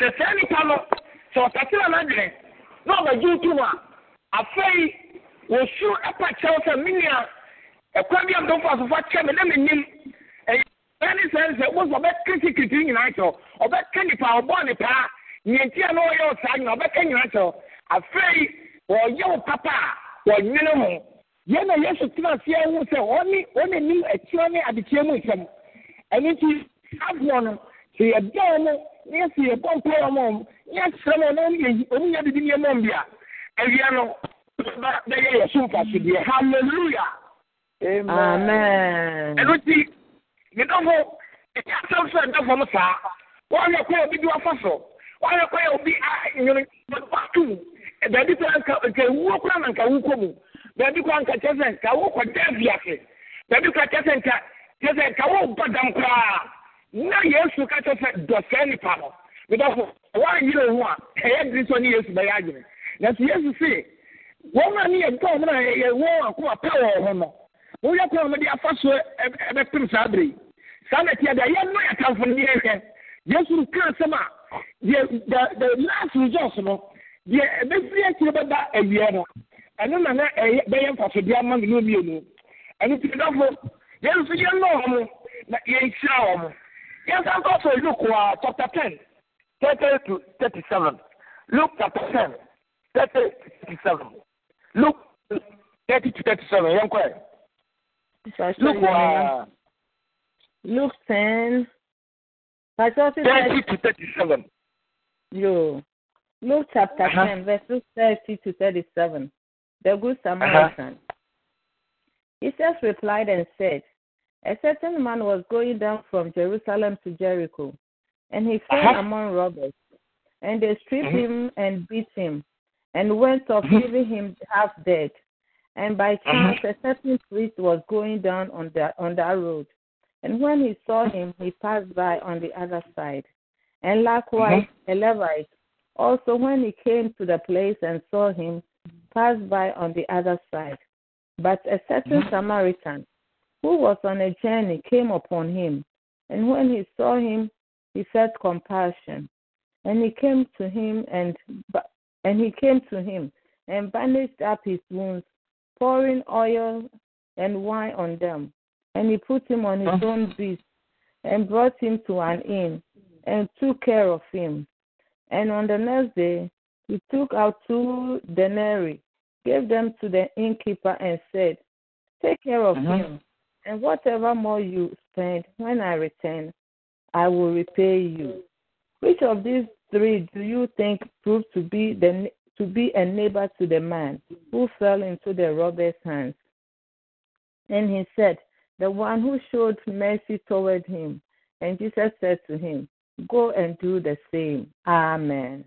sɛ saa nipa no sɛ ɔtɛtɛ na n'adwene na ɔbɛgye otu a afei. wosu ɛpa kyɛw sɛ minia ɛkwa bi a ntɔn fa sofa kyɛ mi na mi nim ɛyɛ ɛyɛ ne sɛ sɛ wosu ɔbɛ kiti kiti nyinaa kyɛw ɔbɛ kɛ nipa ɔbɔ nipa nyantia na ɔyɛ ɔsaa nyinaa ɔbɛ kɛ nyinaa kyɛw. Afei wɔyɛ wɔ papa a wɔnyere ho. Yɛn na yɛsu tena ase ɛho sɛ wɔne wɔne nim ɛkyerɛ ne adekyerɛ mu nsɛm. Ɛno nti afoɔ no sɛ yɛbɛ wɔn ne yɛsi yɛbɔ mpɔ wɔn ne yɛsrɛ wɔn na wɔn yɛ wɔn yɛ bibi nneɛma ɛwia no bɛyɛ yɛ so mfasodeɛ halleluya ɛno nti medɔfo ɛyɛ asɛm sɛ ɛda fam saa wɔyɛ kɔ obi di wafa so wɔyɛ kɔ obi a nwono wato baabi kora nka wuo kora na nka wukɔ mu. Baabi kora nka kyɛ sɛ nka wokɔ da afiase baabi kora kyɛ sɛ nka kyɛ sɛ nka wobɔ dam koraa na yesu ka kyɛ sɛ dɔ saa nipa no medɔfo wɔanyere ho a ɛyɛ diri sɛ ne yesu bɛyɛ adwene nanso yesu se wɔn a ne yɛ dɔn mu na yɛ wɔn akoma pɛ wɔn ho no woyɛ kɔ ɔmo de afa so ɛbɛpem saa bere yi saa na tiɛ deɛ yɛn no yɛ tamfo no deɛ hwɛ yesu ka asɛm a deɛ the the last result no deɛ ɛbɛfiri akyire bɛba awia no ɛno na na ɛyɛ bɛyɛ mfasodeɛ ama me ne omienu ɛno ti dɔfo yɛn nso yɛn nɔ wɔn na yɛn hyira wɔn yɛn san kɔ so luke wa chapter ten thirty to thirty seven luke chapter ten thirty to thirty seven luke thirty to thirty seven yɛn kɔ yɛ. Luke wa Luke 10. Pastor, thirty to thirty-seven. Yo. Luke chapter Uh-huh. 10, verses 30 to 37. The Good Samaritan. Jesus replied and said, A certain man was going down from Jerusalem to Jericho, and he fell Uh-huh. among robbers, and they stripped Mhm. him and beat him, and went off, leaving mm-hmm. him half dead. And by mm-hmm. chance, a certain priest was going down on that on that road, and when he saw him, he passed by on the other side. And likewise, mm-hmm. a Levite, also when he came to the place and saw him, passed by on the other side. But a certain. Samaritan, who was on a journey, came upon him, and when he saw him, he felt compassion, and he came to him and and he came to him and bandaged up his wounds, pouring oil and wine on them. And he put him on his Uh-huh. own beast and brought him to an inn and took care of him. And on the next day, he took out two denarii, gave them to the innkeeper, and said, Take care of Mhm. him, and whatever more you spend when I return, I will repay you. Which of these three do you think proved to be the to be a neighbor to the man who fell into the robber's hands? And he said, The one who showed mercy toward him. And Jesus said to him, Go and do the same. Amen.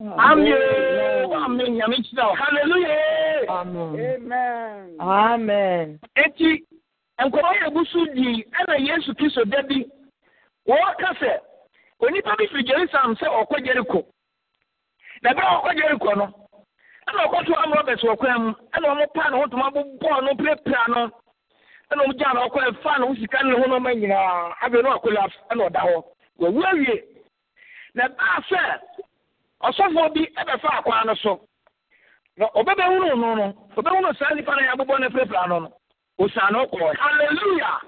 Amen. Amen. Nyame kyerɛ wo. Hallelujah. Amen. Amen. Eti nkɔmɔ yɛ busu di ɛna Yesu Kristo da bi wɔka sɛ onipa bi firi Jerusalem sɛ ɔkɔ Jericho. Na ɛbɛrɛ a ɔkɔ Jericho no ɛna ɔkɔto amrɔbɛs wɔ kwan mu ɛna ɔmo pa ne ho toma bobɔɔ no pirapira no ɛna ɔmo gya no ɔkɔ ɛfa ne ho sika ne ho nɔɔma nyinaa abɛ no akɔla ɛna ɔda hɔ. Wawu awie. Na ɛbaa sɛ ɔsɔfoɔ bi ɛbɛfa akwan no so na ɔbɛbɛhunu no no ɔbɛhunu saa nipa no yɛ abobɔ ne pirapira no no osan no kɔɔ. Hallelujah.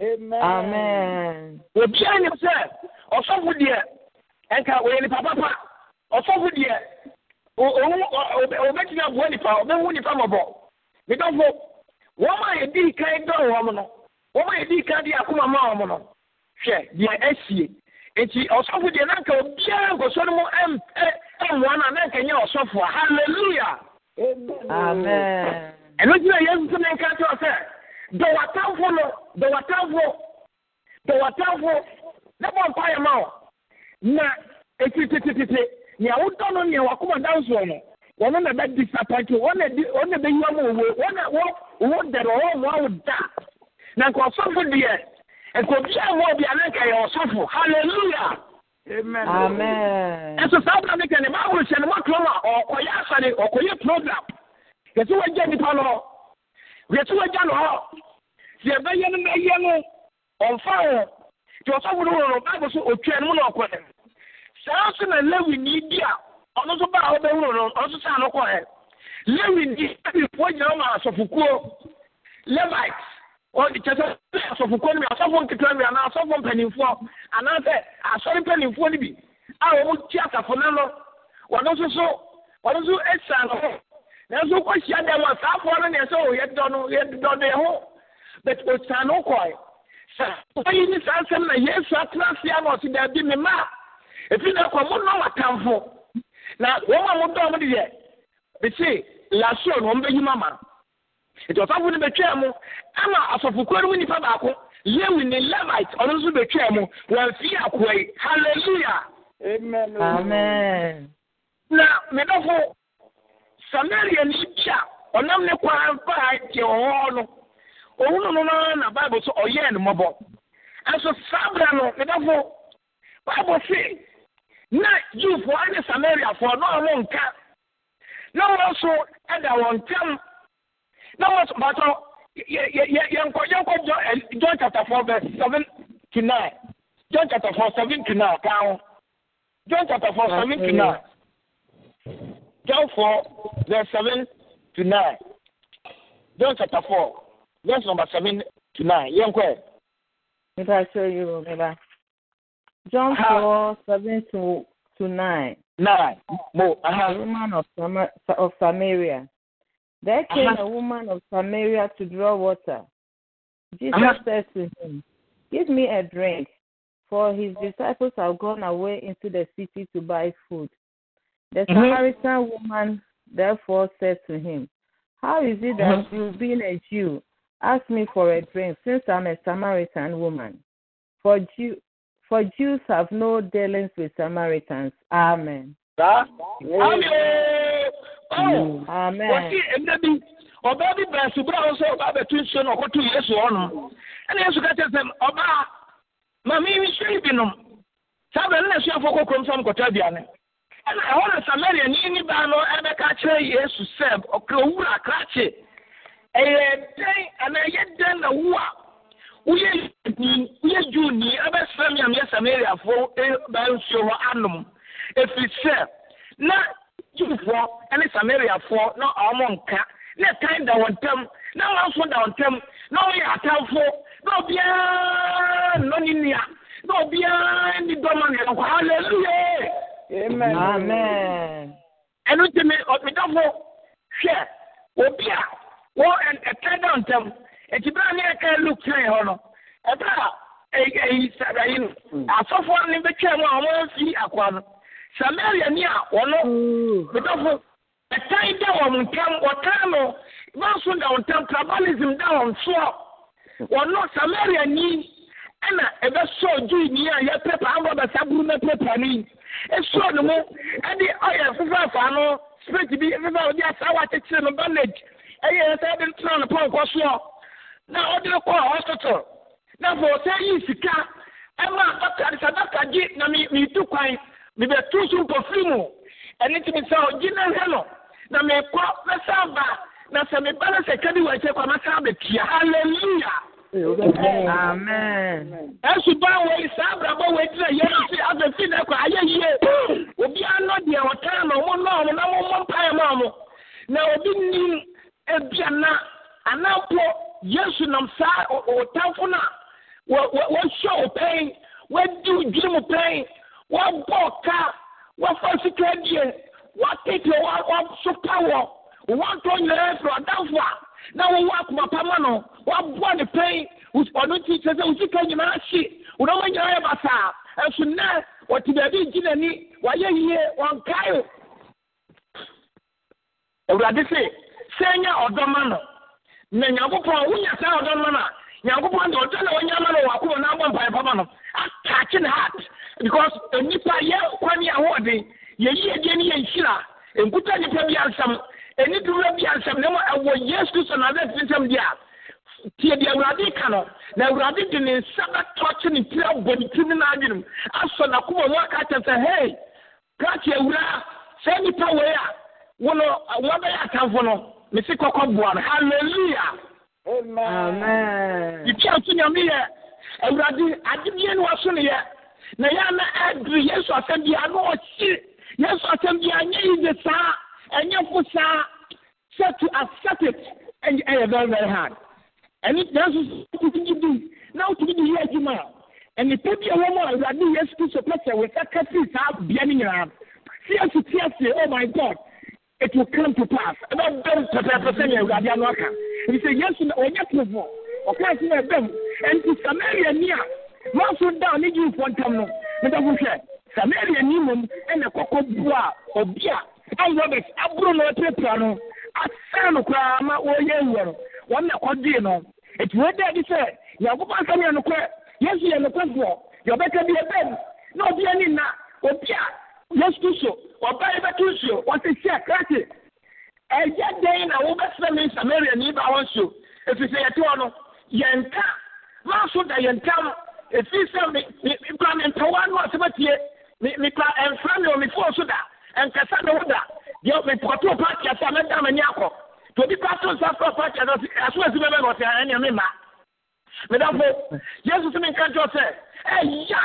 Amen. obiara nim sɛ ɔsɔfo deɛ ɛnka ɔyɛ nipa papa. Ɔsɔfo deɛ obɛtumi aboa nipa ɔbɛhu nipa mɔbɔ medɔfo wɔn a yɛdi kan dɔn wɔn no wɔn a yɛdi kan de akoma ma wɔn no hwɛ deɛ asie nti ɔsɔfo deɛ nanka obiara nkɔsɔ no mu ɛmmoa no a nanka nyɛ ɔsɔfo a. Hallelujah! Amen. ɛno gyina yesu sɛ menka kyerɛ sɛ dɔ w'atamfo no dɔ w'atamfo dɔ w'atamfo na bɔ mpaeɛ ma wo. Na ɛtitetete nea wodɔ no nea wakoma da nsoɔ no wɔno na bɛdi sapake wɔn na bɛyiwa ma owo wɔn na wɔ wɔ dɛrɛ wɔn mu awo da. Na nka ɔsɔfo deɛ nka obi a mu obi anan ka yɛ ɔsɔfo. Hallelujah! Amen. Ɛso saa ɔbɛn mi kɛ ne baa wuli sɛ ne ma kuro ma ɔkɔyɛ asɔre ɔkɔyɛ program. Yɛsi wɔgya nipa lɔ yɛsi wɔgya lɔ yɛbɛyɛ no bɛyɛ no ɔnfa wɔ. Nti ɔsɔfo no wɔ no bible so otwa na ɔkɔɛ. Saa nso na lewi ni bi a ɔno baa ɔbɛhunu no ɔno nso saa no kɔɛ lewi ni lewifoɔ gyina ma asɔfokuo. Levite ɔde kyɛ sɛ asɔfokuo no bi asɔfo nketewa bi anaa asɔfo mpanimfoɔ anaasɛ asɔre mpanimfoɔ no bi a wɔn ti asafo no no wɔn nso so wɔn nso esa no ho. Nanso kɔhyia dɛm a saafoɔ no neɛ sɛ o no yɛdɔ no yɛ osan no kɔɛ. Sɛ wɔyi ne saa nsɛm na yesu atena ase a na ɔte daabi me ma. Efi na kɔ mo nɔ watamfo na wɔn a mo dɔn mo deɛ bese lasoro na wɔn bɛyi mama nti ɔsɔfo no bɛtwa mu ama asɔfokuo no mu nipa baako lewi ne levite. Ɔno nso bɛtwa mu wɔn fi akoa yi hallelujah. Amen. na medɔfo samaria ni bi a ɔnam ne kwan baa deɛ ɔwɔ no. owó no no na bible sọ ọyẹ ẹni mọbọ ẹsọ sábẹ no nígbàfọ bible sẹ na júùfọ ẹni samariafọ náà wọn nka na wọn so ẹda wọn ntam na wọn so bàtọ yẹ yẹ yẹ nkọ jọ ẹ john chapter four seven to nine. John chapter seven to nine kan ho john chapter seven to nine. John four verse seven to nine. John chapter. Verse number seven to nine yɛnkɔ yɛ. If I show you, remember. John Uh-huh. 4, 7 to, to 9. nine mo A aha woman of, Sama- of Samaria. There came Uh-huh. a woman of Samaria to draw water. Jesus Uh-huh. said to him, Give me a drink, for his disciples have gone away into the city to buy food. The Mhm. Samaritan woman therefore said to him, How is it that Mhm. you, being a Jew, ask me for a drink, since I'm a Samaritan woman? For, Jew, for Jews have no dealings with Samaritans. Amen. Amen. wɔsi ɛnna oh, bi ɔbaa bi bɛn subira hɔ sɛ ɔbaa bɛtu nsuo na ɔkɔto yesu hɔnom ɛna yesu ka kyerɛ sɛ maame yi nsuo yi bi nom saa na suafo kɔ kurom sɛm kɔtɔ aduane ɛna ɛhɔ na samaria ni ni baa no ɛbɛka kyerɛ yesu sɛ ɔkra owura krakye ɛyɛ dɛn anaa ɛyɛ dɛn na wo a? Woyɛ ni woyɛ juu ni ɛbɛsrɛ mi a meyɛ samariafoɔ ɛbaa nsuo hɔ anom. Efiri sɛ na juufoɔ ne samariafoɔ na ɔmo nka na ɛtan da wɔn ntam na wɔn nso da wɔn ntam na wɔyɛ atamfo na obiara nnɔ ne nua na obiara ni dɔm ne yɛn kɔ hallelujah! Amen. ɛno nti mi ɔmidɔfo hwɛ obi a wɔ wɔn ntam eti bere a ne yɛ luke kan hɔ no ɛbɛrɛ a ɛyi ɛyi sarayi no asɔfoɔ ne bɛtwa mu a wɔn afi akwa no. Samaria ni a wɔno medɔfo ɛtan da wɔn ntam wɔtan no. Bɛnso da wɔn ntam tribalism da wɔn soɔ wɔno samaria ni ɛna ɛbɛsɔ juu ni a yɛpɛ pa ambɔ bɛsa buru na pɛ pa ni. Esuo ne mu ɛde ɔyɛ fefaafa no. Spirit bi fefa ɔde asawa akyekyere no bandage ɛyɛ sɛ ɛde tena ne pɔnkɔ soɔ na ɔde no kɔɔ hospital. Na afɔ sɛ yi sika ɛma dɔkta de sɛ dɔkta gye na meetu kwan mebɛtu so mpɔfiri mu ɛne nti mesɛ ɔgye na hwɛ no na mekɔ mɛsan ba na sɛ meba no sɛ ka wɔ akyɛ kɔ mɛsan bɛtua halleluya Amen. Ẹ̀sùn bá wọ ìsàbàbọ̀ wọ ẹ̀dínlẹ̀ yẹn ṣe ebiana anampo yesu nam saa ɔtamfo na wɔhyɛ ɔpɛn wɔadi dwiri mu pɛn wɔbɔ ɔka wɔfa sika die wɔtete wɔsopa wɔ wɔntɔ nyinaa firi ɔdamfo a na wɔwɔ akoma pama no wɔaboa ne pɛn ɔno nti kyerɛ sɛ wo sika nyinaa hye wo nɔma nyinaa yɛ basaa ɛso nnɛ wɔte baabi gyi n'ani wɔayɛ yie wɔnkae awurade se sɛ nya ɔdɔma no. Na nyankopɔn wonya saa ɔdɔma a nyankopɔn de ɔdɔ na wɔnya ma no wɔ akoma na abɔ mpae pama no ataakye ne heart. Because nnipa yɛ kwane ahoɔden yɛyi adie ne yɛnhyira nkuta nnipa bi ansɛm ɛni bi ansɛm na mmom ɛwɔ yesu kristo na adɛ nsɛm deɛ a tie deɛ awurade ka no na awurade de ne nsa bɛtɔkye ne tiri abɔ ne tiri no adwene mu asɔ n'akoma mu aka kyerɛ sɛ hei krakye awura saa nnipa wei a wo no atamfo no. Mesi kɔkɔ boa no halleluya Amen. yɛtwa so nyame yɛ awurade adebie ne waso ne yɛ na yɛ na ɛdere yesu asɛm bia na ɔkye yesu asɛm bia nyɛ yie saa ɛnyɛ fo saa sɛ to accept it. Ɛnyɛ ɛyɛ very very hard. Ɛne nanso wotumi di na wotumi de yɛ adwuma a nnipa bi a wɔ mu a awurade yesu kristo pɛ sɛ wɔsa ka firi saa bea no nyinaa tiase tiase oh my god it will come to pass. About them to represent you, the Waka. He said, Yes, are yet before. Okay, I see them. And to Samaria near, Master down, need you for Tamno. But I will share. Samaria Nimum and the Coco Bua, or Bia, and Robert, Abruno Tepiano, Asano Krama, or Yellow, one that was Dino. It's what that is said. Yakuba Samia no Kwe, yes, you are no Kwe, you better be a bed. No, Dianina, or Bia, yes, do so a yesu kristo ɔba yi bɛto nsuo wɔte hyɛ krate ɛyɛ dɛn na wobɛsrɛ me samaria ni ba hɔ nsuo ɛfiri sɛ yɛte hɔ no yɛnka maa so da yɛntam ɛfiri sɛ me me kura me mpawa no asɛm atie me me kura ɛmfra me wɔ me fon so da ɛnkasa me ho da deɛ me pɔtɔ paati ase a mɛda m'ani akɔ to obi pa to nsa fɔ paati ase aso esi bɛbɛ na ɔsɛ ɛnea me ma medafo yesu sɛ menka kyerɛ sɛ ɛya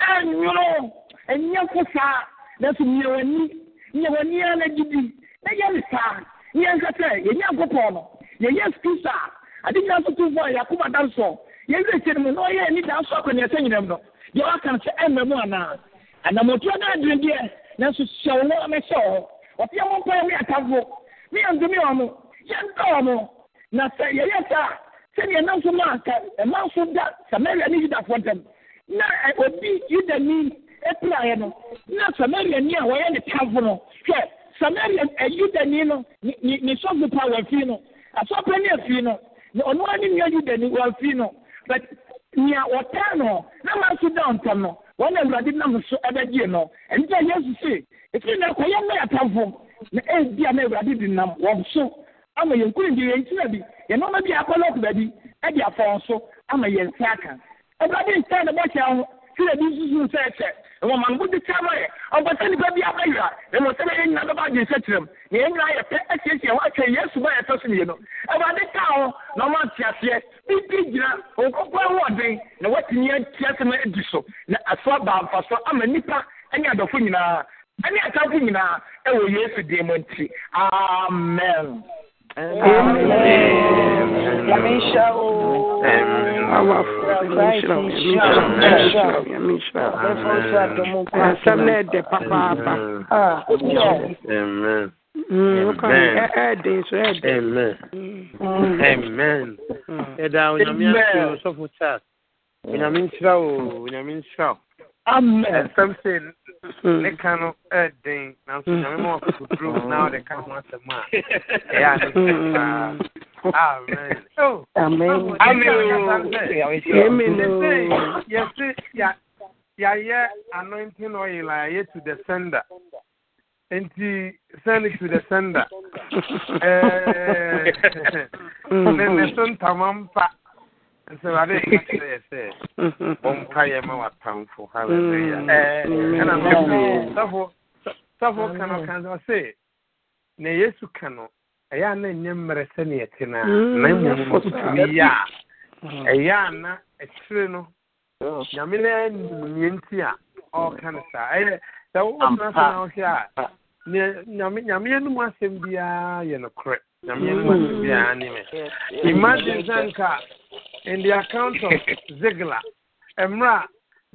ɛnwono ɛnyɛ fo saa nanso nyɛ w'ani nyɛ w'ani a na gyidi na yɛ ne saa yɛnhwɛ sɛ yɛnyɛ nkopɔn no yɛyɛ kristo a ade nyina nso tofo a yɛakoma da nsɔ yɛnhwɛ kyɛ no mu na ɔyɛ ani da nsɔ akɔneɛsɛ nyinam no deɛ waka no sɛ ɛmma mu anaa anammɔtua no adene deɛ nanso hyɛ wo no mɛhyɛ wɔ hɔ ɔteɛ mo mpaeɛ me atamfo me yɛntome wɔ mo yɛntɔ wɔ mo na sɛ yɛyɛ saa sɛdeɛ nam so ma anka ɛma so da samaria ne yudafoɔ ntam na obi yudani apiraeɛ no na samariani a wɔyɛ ne tamfo no hwɛ samaria yudani no ne sɔfo pa wafii no. Asɔpa ne afii no na ɔno a ne nua yudani wafii no. But nea wɔtaa no na ma so da ntam no wɔn na awurade nam so ɛbɛgye no. Ɛno sɛ yesu se ɛfiri na ɛkɔyɛ mma yɛtamfo na ɛdi a na awurade de nam wɔn so ama yɛn kuro deɛ yɛn kyerɛ bi. Yɛn nneɛma bi akɔ lɔɔko baabi ɛde afa wɔn so ama yɛn nsa aka. Awurade nsa na bɔhyɛ ho sɛ ebi nsusu nsa ɛwɔ ma no wode kyerɛ bɔyɛ ɔbɔ sɛ nnipa bi abɛwerɛ a ɛmɔ sɛ bɛyɛ nyina bɛba agye nsakyerɛm na yɛn nyinaa yɛpɛ asiesie hɔ atwa yesu ba yɛtɔ so mmienu. Awurade ka ho na ɔma nteaseɛ. Bibi gyina ɔnkɔkɔ ho ɔden na woatumi antiasɛ no adi so. Na asoa baamfa so ama nnipa ɛne adɔfo nyinaa ɛne atamfo nyinaa ɛwɔ yesu din mu nti. Amen. Asɛm no ɛdɛ papaapa ɛden so ɛdɛ amen yɛda onyame ase ɔsɔfo charles onyame nhyira o onyame nhyira o amen ɛsɛm sɛ ne ka no ɛden nanso nyame ma ɔfotoduro na ɔde ka ho asɛm a ɛyɛ ade paa amen. Amen amen amen yɛse yɛayɛ anointing oil a yɛyɛ to the sender. Nti send it to the sender? Ne ne so ntama mpa yɛ sɛ ɔmpa yɛ ma watamfo halleluya ɛna sɔfo sɔfo ka no ka sɛ ɔse na yesu ka no ɛyɛ a na ɛnyɛ mmerɛ sɛneɛ te no a na mmom no tumi yɛ a ɛyɛ a na akyire no nyame no animneɛ nti a ɔɔka no saa ɛyɛ sɛ wowɔtena so na wohwɛ a nyameɛ no mu asɛm biara yɛ nokorɛ. Nyameɛ no mu asɛm biara ne me imagine sɛ nka in the account of Ziglar, Emra,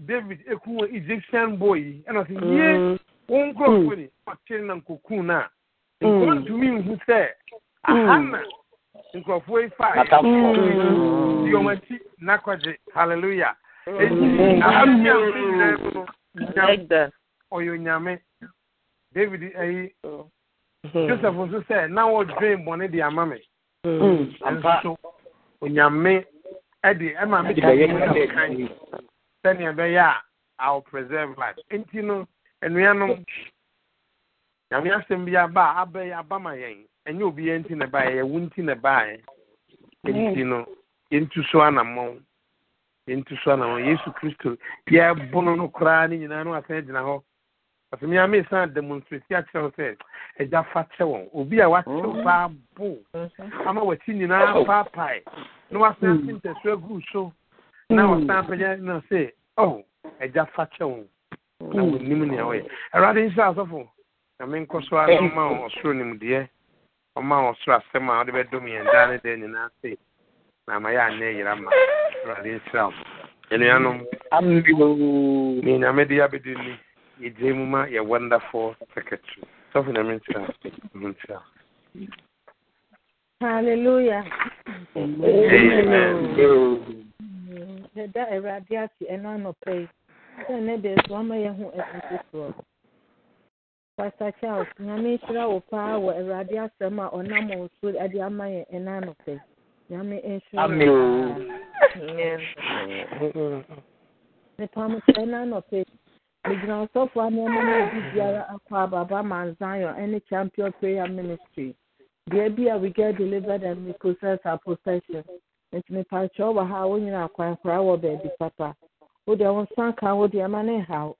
David eku Egyptian boy. Yi ɛna sɛ yie wɔn nkurɔfoɔ ni ɔkyerɛ na nkokun na nkɔla ntumi nhu sɛ aha na nkurɔfoɔ yi fa yi di wɔn akyi n'akɔgye hallelujah. Eti ahami a wɔn nyinaa mu no nyame David ɛyi Joseph nso sɛ na wɔdwen bɔne de ama me nso onyame ɛde ɛma mi de kan sɛnea ɛbɛyɛ a i will preserve life. Nti no nnuanom nyame asɛm bi aba a abɛyɛ aba ma yɛn ɛnyɛ obi yɛn ti na ɛba yɛ yɛwu nti na ɛba yɛ nti no yɛntu so anammɔn yɛntu so anammɔn yesu kristo yɛbono no koraa ne nyinaa no asan gyina hɔ. Ɔsɛ mi ame san demonstrate akyerɛ sɛ ɛgya fa kyɛ wɔn obi a wakyerɛ paa bo ama wɔakyi nyinaa paapae na wasan ase ntɛso agu so na wasan apagya na sɛ ɔh ɛgya fa kyɛ wɔn na wɔnim nea wɔyɛ awurade nhyɛ asɔfo na menkɔ so ara ɔma wɔn ɔsoro nimdeɛ ɔma ɔsoro asɛm a wɔde bɛdom yɛn daa ne dɛ nyinaa se na ama yɛ anyɛ yera ma awurade nhyira wo anuanom ne nyame de yɛabɛdi ni yɛgyina mu ma yɛ wonderful secretary sɔfo na menkyira menkyira hallelujah. Amen. Yɛda awurade ase ɛno anɔpɛ yi sɛ ne deɛ so ama yɛ ho ɛso foforɔ pastor charles nyame nhyira wo paa wɔ awurade asɛm a ɔnam wo so de ama yɛn ɛno anɔpɛ nyame nhyira wo nipa mo sɛ ɛno anɔpɛ yi megyina ɔsɔfo a nneɛma no obi biara akɔ ababa man zion ne champion prayer ministry. Bi a we get delivered and we possess our possession nti mepakyɛw wɔ ha a wonyina akwan koraa wɔ baabi papa. Wo deɛ wo nsa ka wo deɛ ma ne haw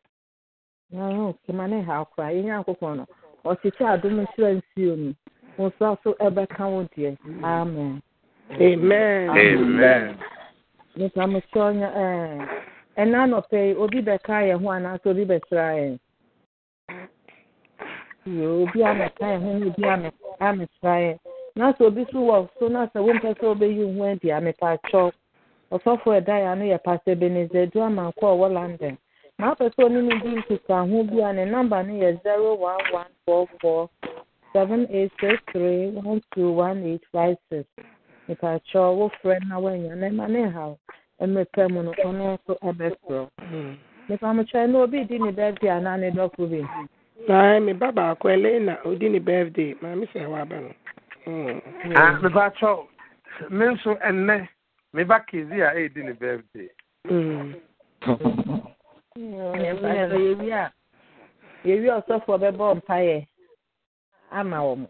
ma ne haw koraa yɛnya nkokɔ no. Ɔkyekyɛ adom nhyira nsuo mu wo nsa so ɛbɛka wo deɛ amen. Amen. Amen. Nipa mekyɛw nya ɛɛ ɛna anɔpɛ yi obi bɛka yɛn ho anaasɛ obi bɛsra yɛn yɛ obi amɛka yɛn ho na obi amɛsra yɛn na obi so wɔ so na sɛ wompɛ sɛ wobɛyi wo ho adi amepa atwɔ ɔsɔfo ɛda yɛ ano yɛ pastor beneze du amankɔ a ɔwɔ london na sɛ ɔne no di nkitaho bi a ne namba no yɛ zero one one four four seven eight six three one two one eight five six. Nipa atwɔ wofrɛ na woanya na ɛma ne haw mmerɛ mu no ɔno nso ɛbɛsorɔ nipa mokyerɛ na obi di ne birthday anaa ne dɔfo bi. Aye, me ba baako Elena odi ne birthday. Maame sɛ waba no. ah mepakyɛw me nso ɛnnɛ meba kezi a ɛredi ne birthday. Yɛwi a yɛwi ɔsɔfoɔ bɛbɔ mpaeɛ ama wɔn.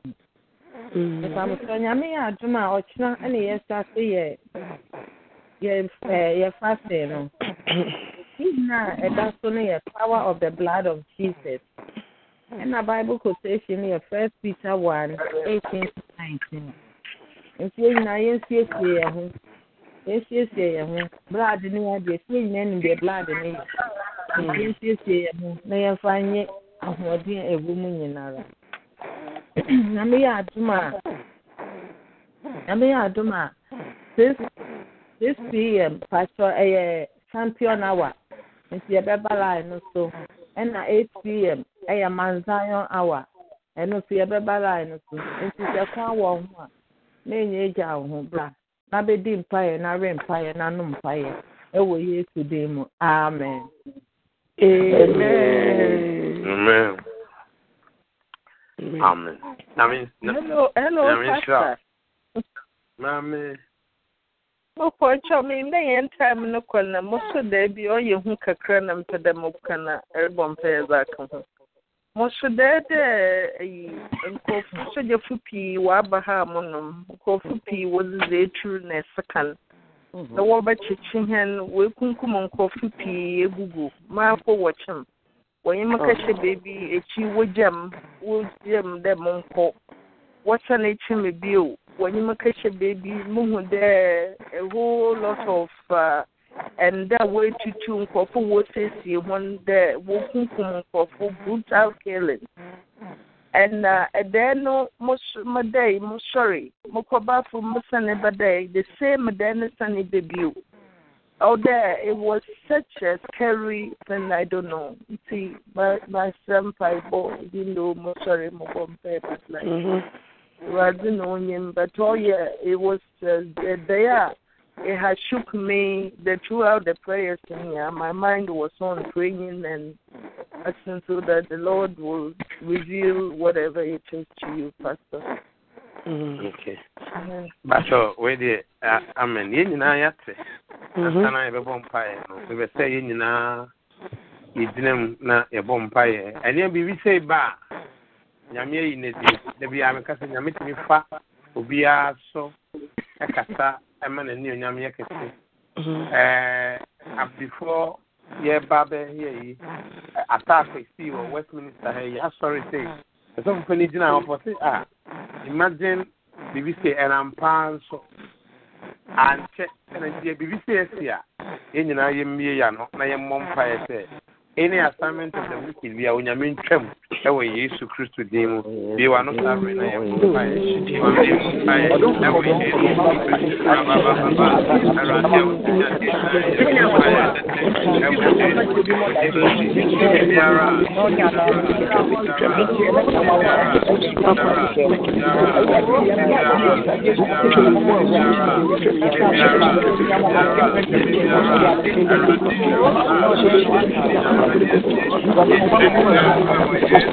Nipa mokyerɛ nyame yɛ adom a ɔkyena ɛne yɛsa so yɛ yɛ yɛfa se no season a ɛda so no yɛ power of the blood of jesus. Ɛna bible quotation no first peter one eighteen to nineteen. Nti yɛn nyinaa blood no yɛ deɛ fie nyinaa blood no yɛ. Yɛnsiesie yɛn ho na a ɛwɔ mu nyinara. Nyame yɛ adom a six pm pastor ɛyɛ champion hour. Nti yɛbɛba line no so. Ɛna eight pm ɛyɛ manzion hour. Ɛno nso yɛbɛba line no so. Nti sɛ kwan wɔ ho a na enye egya wo ho bra na mpaeɛ na re mpaeɛ na nom mpaeɛ ɛwɔ yesu din mu amen. Amen. amen. Amen. Hello hello pastor. maame mokɔkyɛ me ndɛ yɛn time no kɔ na mo so daabi ɔyɛ hu kakra na mpɛ dɛ na ɛrebɔ mpɛyɛ dze aka ho mo so dɛ ayi nkurɔfo sogyafo pii wɔaba ha a monom nkurɔfo pii wɔdze eturu na ɛseka no na wɔbɛkyekye hɛn nkurɔfo pii egugu maafo wɔkyem wɔnye kɛhyɛ baabi ekyi wogyam wogyam dɛ monkɔ wɔsan me bio wɔnye me kɛhyɛ baabi muhu dɛ a whole lot of uh, ɛnda wɔatutu nkurɔfo wɔsiesie wɔn dɛ wɔkunkum nkurɔfo brutal killing ɛna ɛdɛɛ no most my day most sorry, modɛe mosɔre mokɔbaafo mosane bɛdɛe the same dɛɛ no sane bɛbio Oh, there it was such a scary thing. I don't know. You see, my my son five boy, you know, mo sorry, mo compare, but like, mm-hmm. Rather know him. But oh yeah, it was uh, there. It had shook me the throughout the prayers in here. My mind was on praying and asking so that the Lord will reveal whatever it is to you, Pastor. Mm-hmm. Okay. Bacho, wei deɛ amen yɛn nyinaa yɛate asana yɛbɛbɔ mpaeɛ no ɛbɛ sɛ yɛn nyinaa yɛgyina mu na yɛbɔ mpaeɛ ɛneɛ biribi sɛ ba a nyame ayi no di da biaa meka sɛ nyame tumi fa obiara so ɛkasa ɛma n'ani onyam yɛ kɛse. Before yɛba bɛyɛ yi attack ɛsii wɔ westminster ha yi asɔre sɛ ɛsɔfo no gyina hɔ fɔ sɛ a imagine biribi sɛ ɛnampa nso ankyɛ ɛna deɛ biribi sɛ ɛsi a yɛn nyinaa yɛmmie ya no na yɛmmɔ mpaeɛ sɛ any assignment of the wicked bi a onyame ntwam ɛwɔ yesu kristo din mu bio ano sare na yɛbɔ mpaeɛ hyedi ma mede mu mpaeɛ ɛwɔ yesu kristo rababababa awurade a wosɛgya de yɛbɔ mpaeɛ ɛwɔ yesu kristo din mu biara Thank you.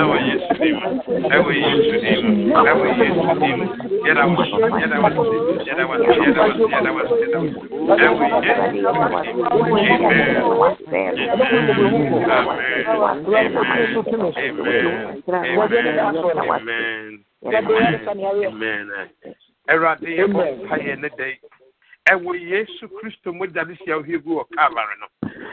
Our yes, Awurade yɛbɔ mpaeɛ ne dɛ ɛwɔ yesu kristo mogya de hyia wohie gu wɔ kalvare no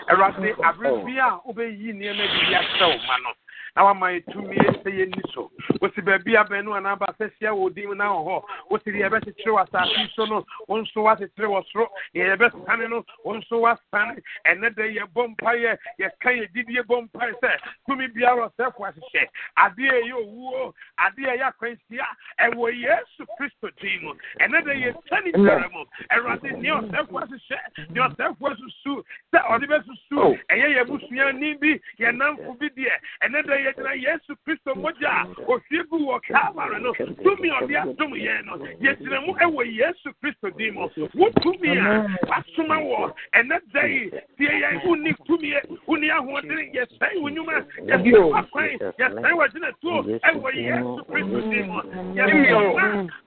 awurade abere bi a wobɛyi nneɛma bi bi akyerɛ wo ma no na wama yɛ tumi sɛ yɛni so wosi baabi abɛn no anaa ba sɛ hyia wɔ din na wɔ hɔ wosi deɛ yɛbɛkyekyere wɔ asase so no wo nso woakyekyere wɔ soro deɛ yɛbɛsane no wo nso woasane ɛnɛ dɛ yɛbɔ mpaeɛ yɛka yɛ didie bɔ mpaeɛ sɛ tumi biara ɔsɛfo ahyehyɛ adeɛ ɛyɛ owuo adeɛ ɛyɛ akwanhyia ɛwɔ yesu kristo din mu ɛnɛ dɛ yɛtwa ne biara mu awurade nea ɔsɛfo ahyehyɛ nea ɔsɛfo asusu sɛ ɔde bɛsusu ɛyɛ yɛ busuani bi yɛ namfo bi deɛ ɛnɛ dɛ yɛgyina yesu kristo mogya a ohwie gu wɔ kalvary no tumi ɔde adom yɛn no yɛgyina mu ɛwɔ yesu kristo din mu wo tumi a wasoma wɔ ɛnɛ da yi tie yɛn wonni tumi wonni ahoɔden wo nnwuma wakwan tuo ɛwɔ yesu kristo. Din mu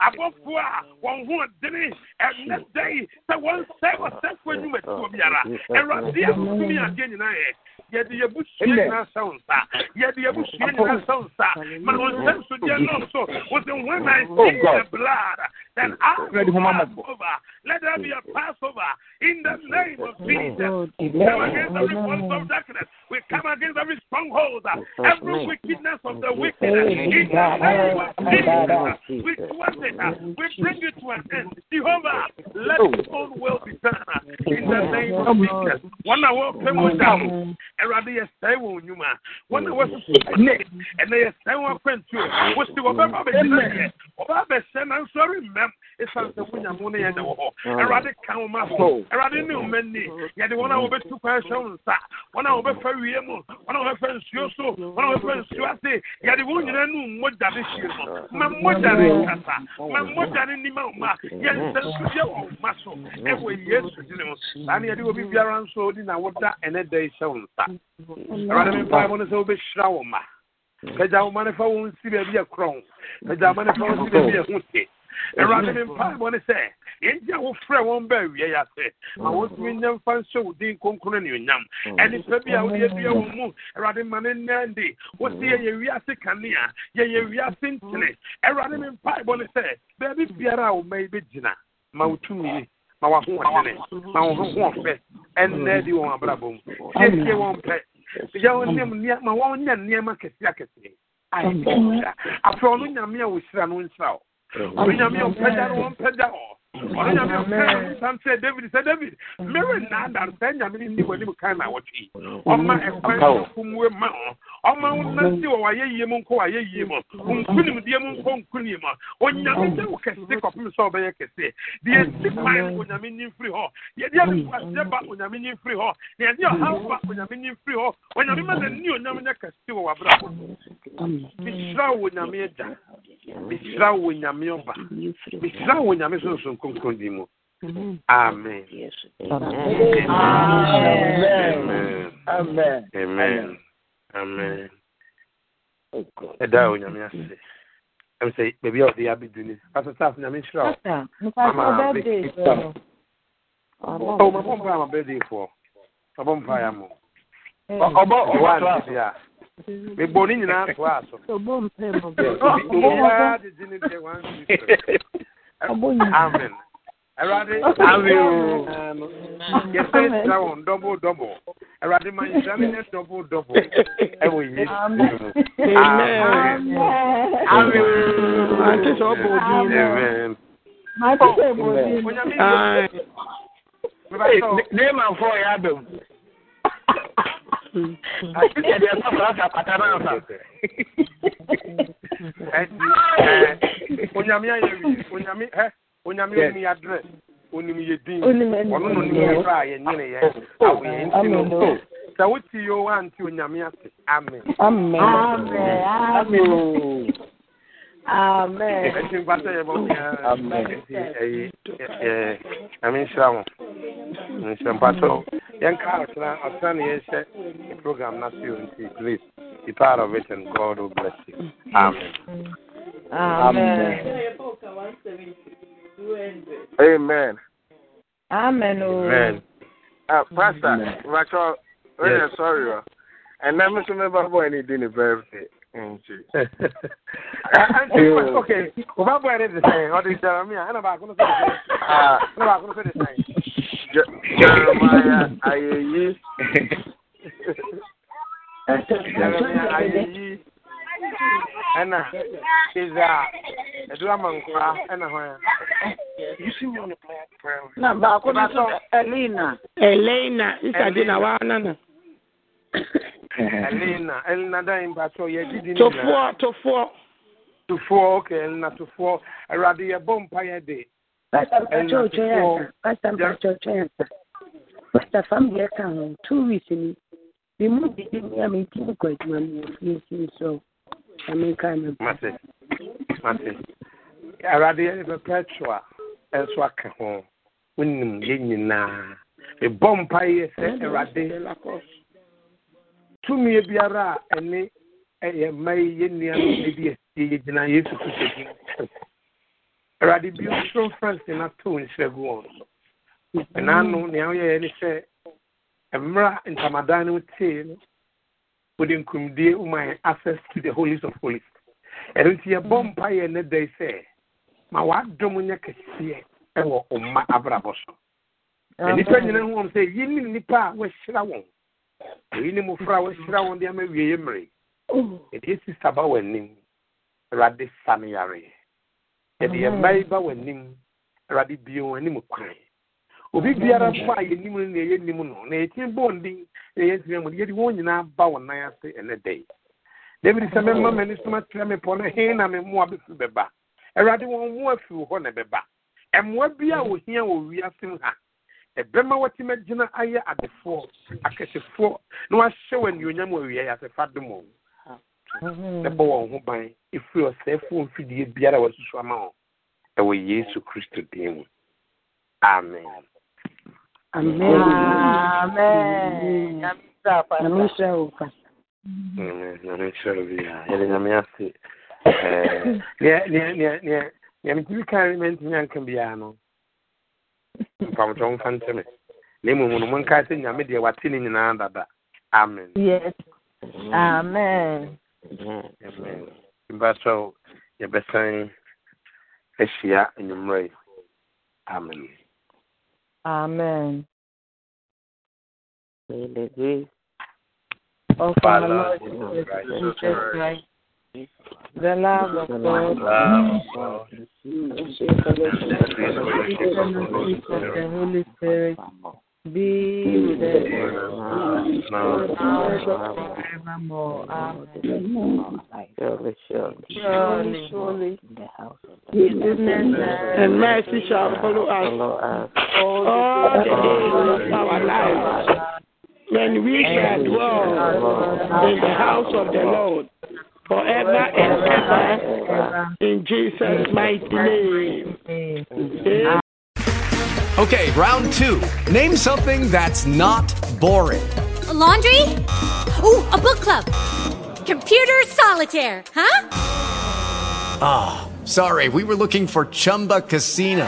abɔfoɔ a wɔn ho ɔdene ɛnɛ da yi sɛ wɔnsɛe wɔsɛfoɔ biara awurade a tumi adeɛ nyinaa yɛ yɛde yɛbusua nyinaa sɛ wo nsa yɛde yɛbusua nyinaa sɛ wo nsa ma wo nsa nsodeɛ nɔm so with the when I see the blood then I will pass over. Let there be a Passover in the name of Jesus. Oh, Come against every force of darkness we come against every stronghold every wickedness of the wicked. in the name of Jesus we thwart it. We bring it to an end. Jehovah let your own will be done in the name of Jesus. One hour came down Awurade yɛsɛe wɔn nnwuma wɔn a wɔsoso ne ɛnɛ yɛsɛe wɔn akwantuo wosi wɔbɛba bɛgyina deɛ wɔba bɛhyɛ nanso ɛremmɛm ɛsiane sɛ wonyamo no yɛn na wɔ hɔ Awurade ka wo ma so Awurade ne wo ma ni yɛde wɔn a wɔbɛtu kwan hyɛ wo nsa wɔn a wɔbɛfa wie mu. Wɔn a wɔbɛfa nsuo so wɔn a wɔbɛfa nsuo ase yɛde wɔn nyinaa nu mmogya ne hyie no ma mmogya ne nkasa ma mmogya ne nima wo ma yɛnsɛ nsudeɛ wɔ wo ma so ɛwɔ yesu dine mu saa ne yɛde wɔ bi biara nso odi na woda ɛnɛ da yi nsa awurade me mpaebɔ no sɛ wobɛhyira wo ma pagya wo ma no fa wo nsi baabi yɛ korɔn pagya wo ma no fa wo nsi baabi yɛ ho te awurade me mpaebɔ no sɛ yɛnti a wofrɛ wɔn baa awia yi ase. Ma wɔntumi nya mfa nhyɛ wo din kronkron ne onyam ɛnipa bi a wode adua wɔn mu awurade ma no nnɛ de. Wosi yɛyɛ wiase kanea yɛyɛ wiase ntene. Awurade me mpaebɔ no sɛ baabi biara a wo ma yi bɛgyina ma wo tumi ma wahoɔdene ma wo ho hoɔfɛ ɛnnɛ di wɔn abrabɔ mu. Siesie wɔn pɛ. Yɛ wɔn ma wɔn nyɛ nneɛma kɛseɛ akɛseɛ ayɛ kɛseɛ afɛ ɔno nyame a wɔhyira no nhyira wo. Ɔno nyame a ɔmpɛgya no wɔmpɛgya wɔ ɔno nyame a ɔpɛ sam sɛ david sɛ david. Mere nnaada no sɛ nyame no nni w'anim kan na wɔtwe yi ɔma ɛkwan nfomue ma wo ɔma wo nante wɔ wayɛyie mu nkɔ wayɛyie mu nkonimdeɛ mu nkɔ nkonim mu onyame nyɛ wo kɛse kɔpem sɛ ɔbɛyɛ kɛse deɛ ɛsi kwan onyame nyi mfiri hɔ yɛde adeguaseɛ ba onyame nyi mfiri hɔ na yɛde ɔhaw ba onyame nyi mfiri hɔ onyame ma n'ani onyame nyɛ kɛse wɔ w'abrabɔ mehyira wo onyame agya mehyira wo onyame ɔba mehyira wo onyame sonson kronkron din mu amen. Amen. amen. Amen. Ɛda a onyame ase ɛm sɛ baabi a ɔde yɛ abɛdu ne pastor staff nyame nhyira wo Pastor, mepatɔ birthday so no. Oh, mabɔ mpa ama birthday foɔ mabɔ mpa ya mo Ọbọ ọbọ ɛwɔ to ante a mebɔ ne nyinaa toa so Ɔbɔ mpae ma obiara de gye ne deɛ one two three amen. Awurade Amen. yɛsɛ nhyira wɔn double double. Awurade ma nhyira no nyɛ double. Double ɛwɔ yesu Amen. mu Amen. Ante sɛ ɔbɔ odin no. amen. Ma ti sɛ mo di. onyame Aye. N'ịma mfọ ya abịa àtijọ́ ẹ̀dẹ̀ ẹ̀kọ́ fọlá fà pàtà náà fà. onyame ayẹ wi onyame ẹ onyame omi adrẹ onim yẹ din ọno na onim yẹ fà yẹ nyere yẹ awo yẹ nti no oh, sẹ wotu yi o wa nti onyame ase amen. amen. amen. amen. amen. Nti ɛyi ɛɛ nyame nhyira mo nhyira mpata yɛnka ɔtena ɔtena ne yɛhyɛ the program na so yɛ nti please be part of it and God will bless you amen. Amen. Amen. Amen. o. amen. Ah, Pastor, Rachel, when Yes. you're sorry, uh, and then Mr. Member Boy need to birthday. nti ok ọba bọ ẹni de sẹyìn ọdún ìjàrá mi à ẹnna baako ní sọ de sẹyìn ẹnna baako ní sọ de sẹyìn. Jeremiah ayeyi Jeremiah ayeyi ɛna Keza Edurama Nkora ɛna hɔ ya. Na baako ní sọ Elena. Elena Isadina wa nana. Elena, Elena da imbacho ye didi ni. Tofuo, tofuo. Tofuo, okay, Elena tofuo. Erade ye bom pa ye de. Pastor Pacho Choyansa, Pastor Pacho Choyansa. Pastor Fam ye kan two weeks ni. Bi mu didi ni am tin ko eduma ni ye si so. Ami kan. Mate. Mate. Erade ye be Pacho a. Enso aka ho. Wonim ye nyinaa. Ebom pa ye se erade. Tumi biara a ɛne ɛyɛ mma yi yɛ nnua no bi asie yɛ gyina Yesu Kristo din. Awurade bi nsoro fransi na to nhyɛ gu wɔn so. Ɛnaano nea woyɛɛ ne sɛ mmerɛ ntamadan no tee no wode woma access to the holies of holies. Ɛno nti yɛbɔ mm. mpa yɛ ne yi sɛ ma w'adom nyɛ kɛseɛ ɛwɔ ɔma abrabɔ so. Nnipa wɔn sɛ yi ne nnipa a wɔahyira wɔn. Eyi ne mmɔfra a wɔahyira wɔn de ama wie mmere. Yɛde esi saba wɔ anim. Awurade sa no yareɛ. Yɛde yɛn mma yi ba wɔ anim. Awurade bie wɔn anim kwan. Obi biara fa a yɛnim no na yɛyɛ nim no na yɛtumi bɔ ndin na yɛn ntumi mu no yɛde wɔn nyinaa ba wɔn nan ase ɛnɛ yi. David sɛ mɛma m'ani so makyerɛ me pɔ no he na me mmoa bɛfiri bɛba. Awurade wɔn mmoa firi hɔ na ɛbɛba. Mmoa bi a wɔhia wɔ wiase ha ɛbɛma wɔtumi agyina ayɛ adefoɔ akɛsefoɔ na wahyɛ wɔn anuonyam wɔ awia yɛ asɛfa dom wɔn ɛbɔ wɔn ho ban ɛfiri ɔsɛefoɔ mfidie biara a wɔasusu ama wɔn ɛwɔ yesu kristo din mu amen amen nyame nhyira wo pa Amen. nyame nhyɛre biaa yɛde nyame ase Ɛɛ, neɛ metumi ka mantumi anka biara no mpamtɔ mfa nkyɛ me na mmom no monkae sɛ nyame deɛ wate ne nyinaa dada amen Yes. Amen. Amen. Mba so yɛbɛsan ahyia anwummerɛ yi. Amen. Amen. May the grace Of our Father, Lord Jesus Christ, Jesus Lord. Christ, the love of God, the Holy Spirit be with us now, and forevermore. Amen. surely, surely, Surely, His goodness and mercy shall follow us all the days of our lives. When we shall dwell in the house of the Lord forever and ever. In Jesus' mighty name. Okay, round two. Name something that's not boring. A laundry? Ooh, a book club. Computer solitaire, huh? Ah, sorry, we were looking for Chumba Casino.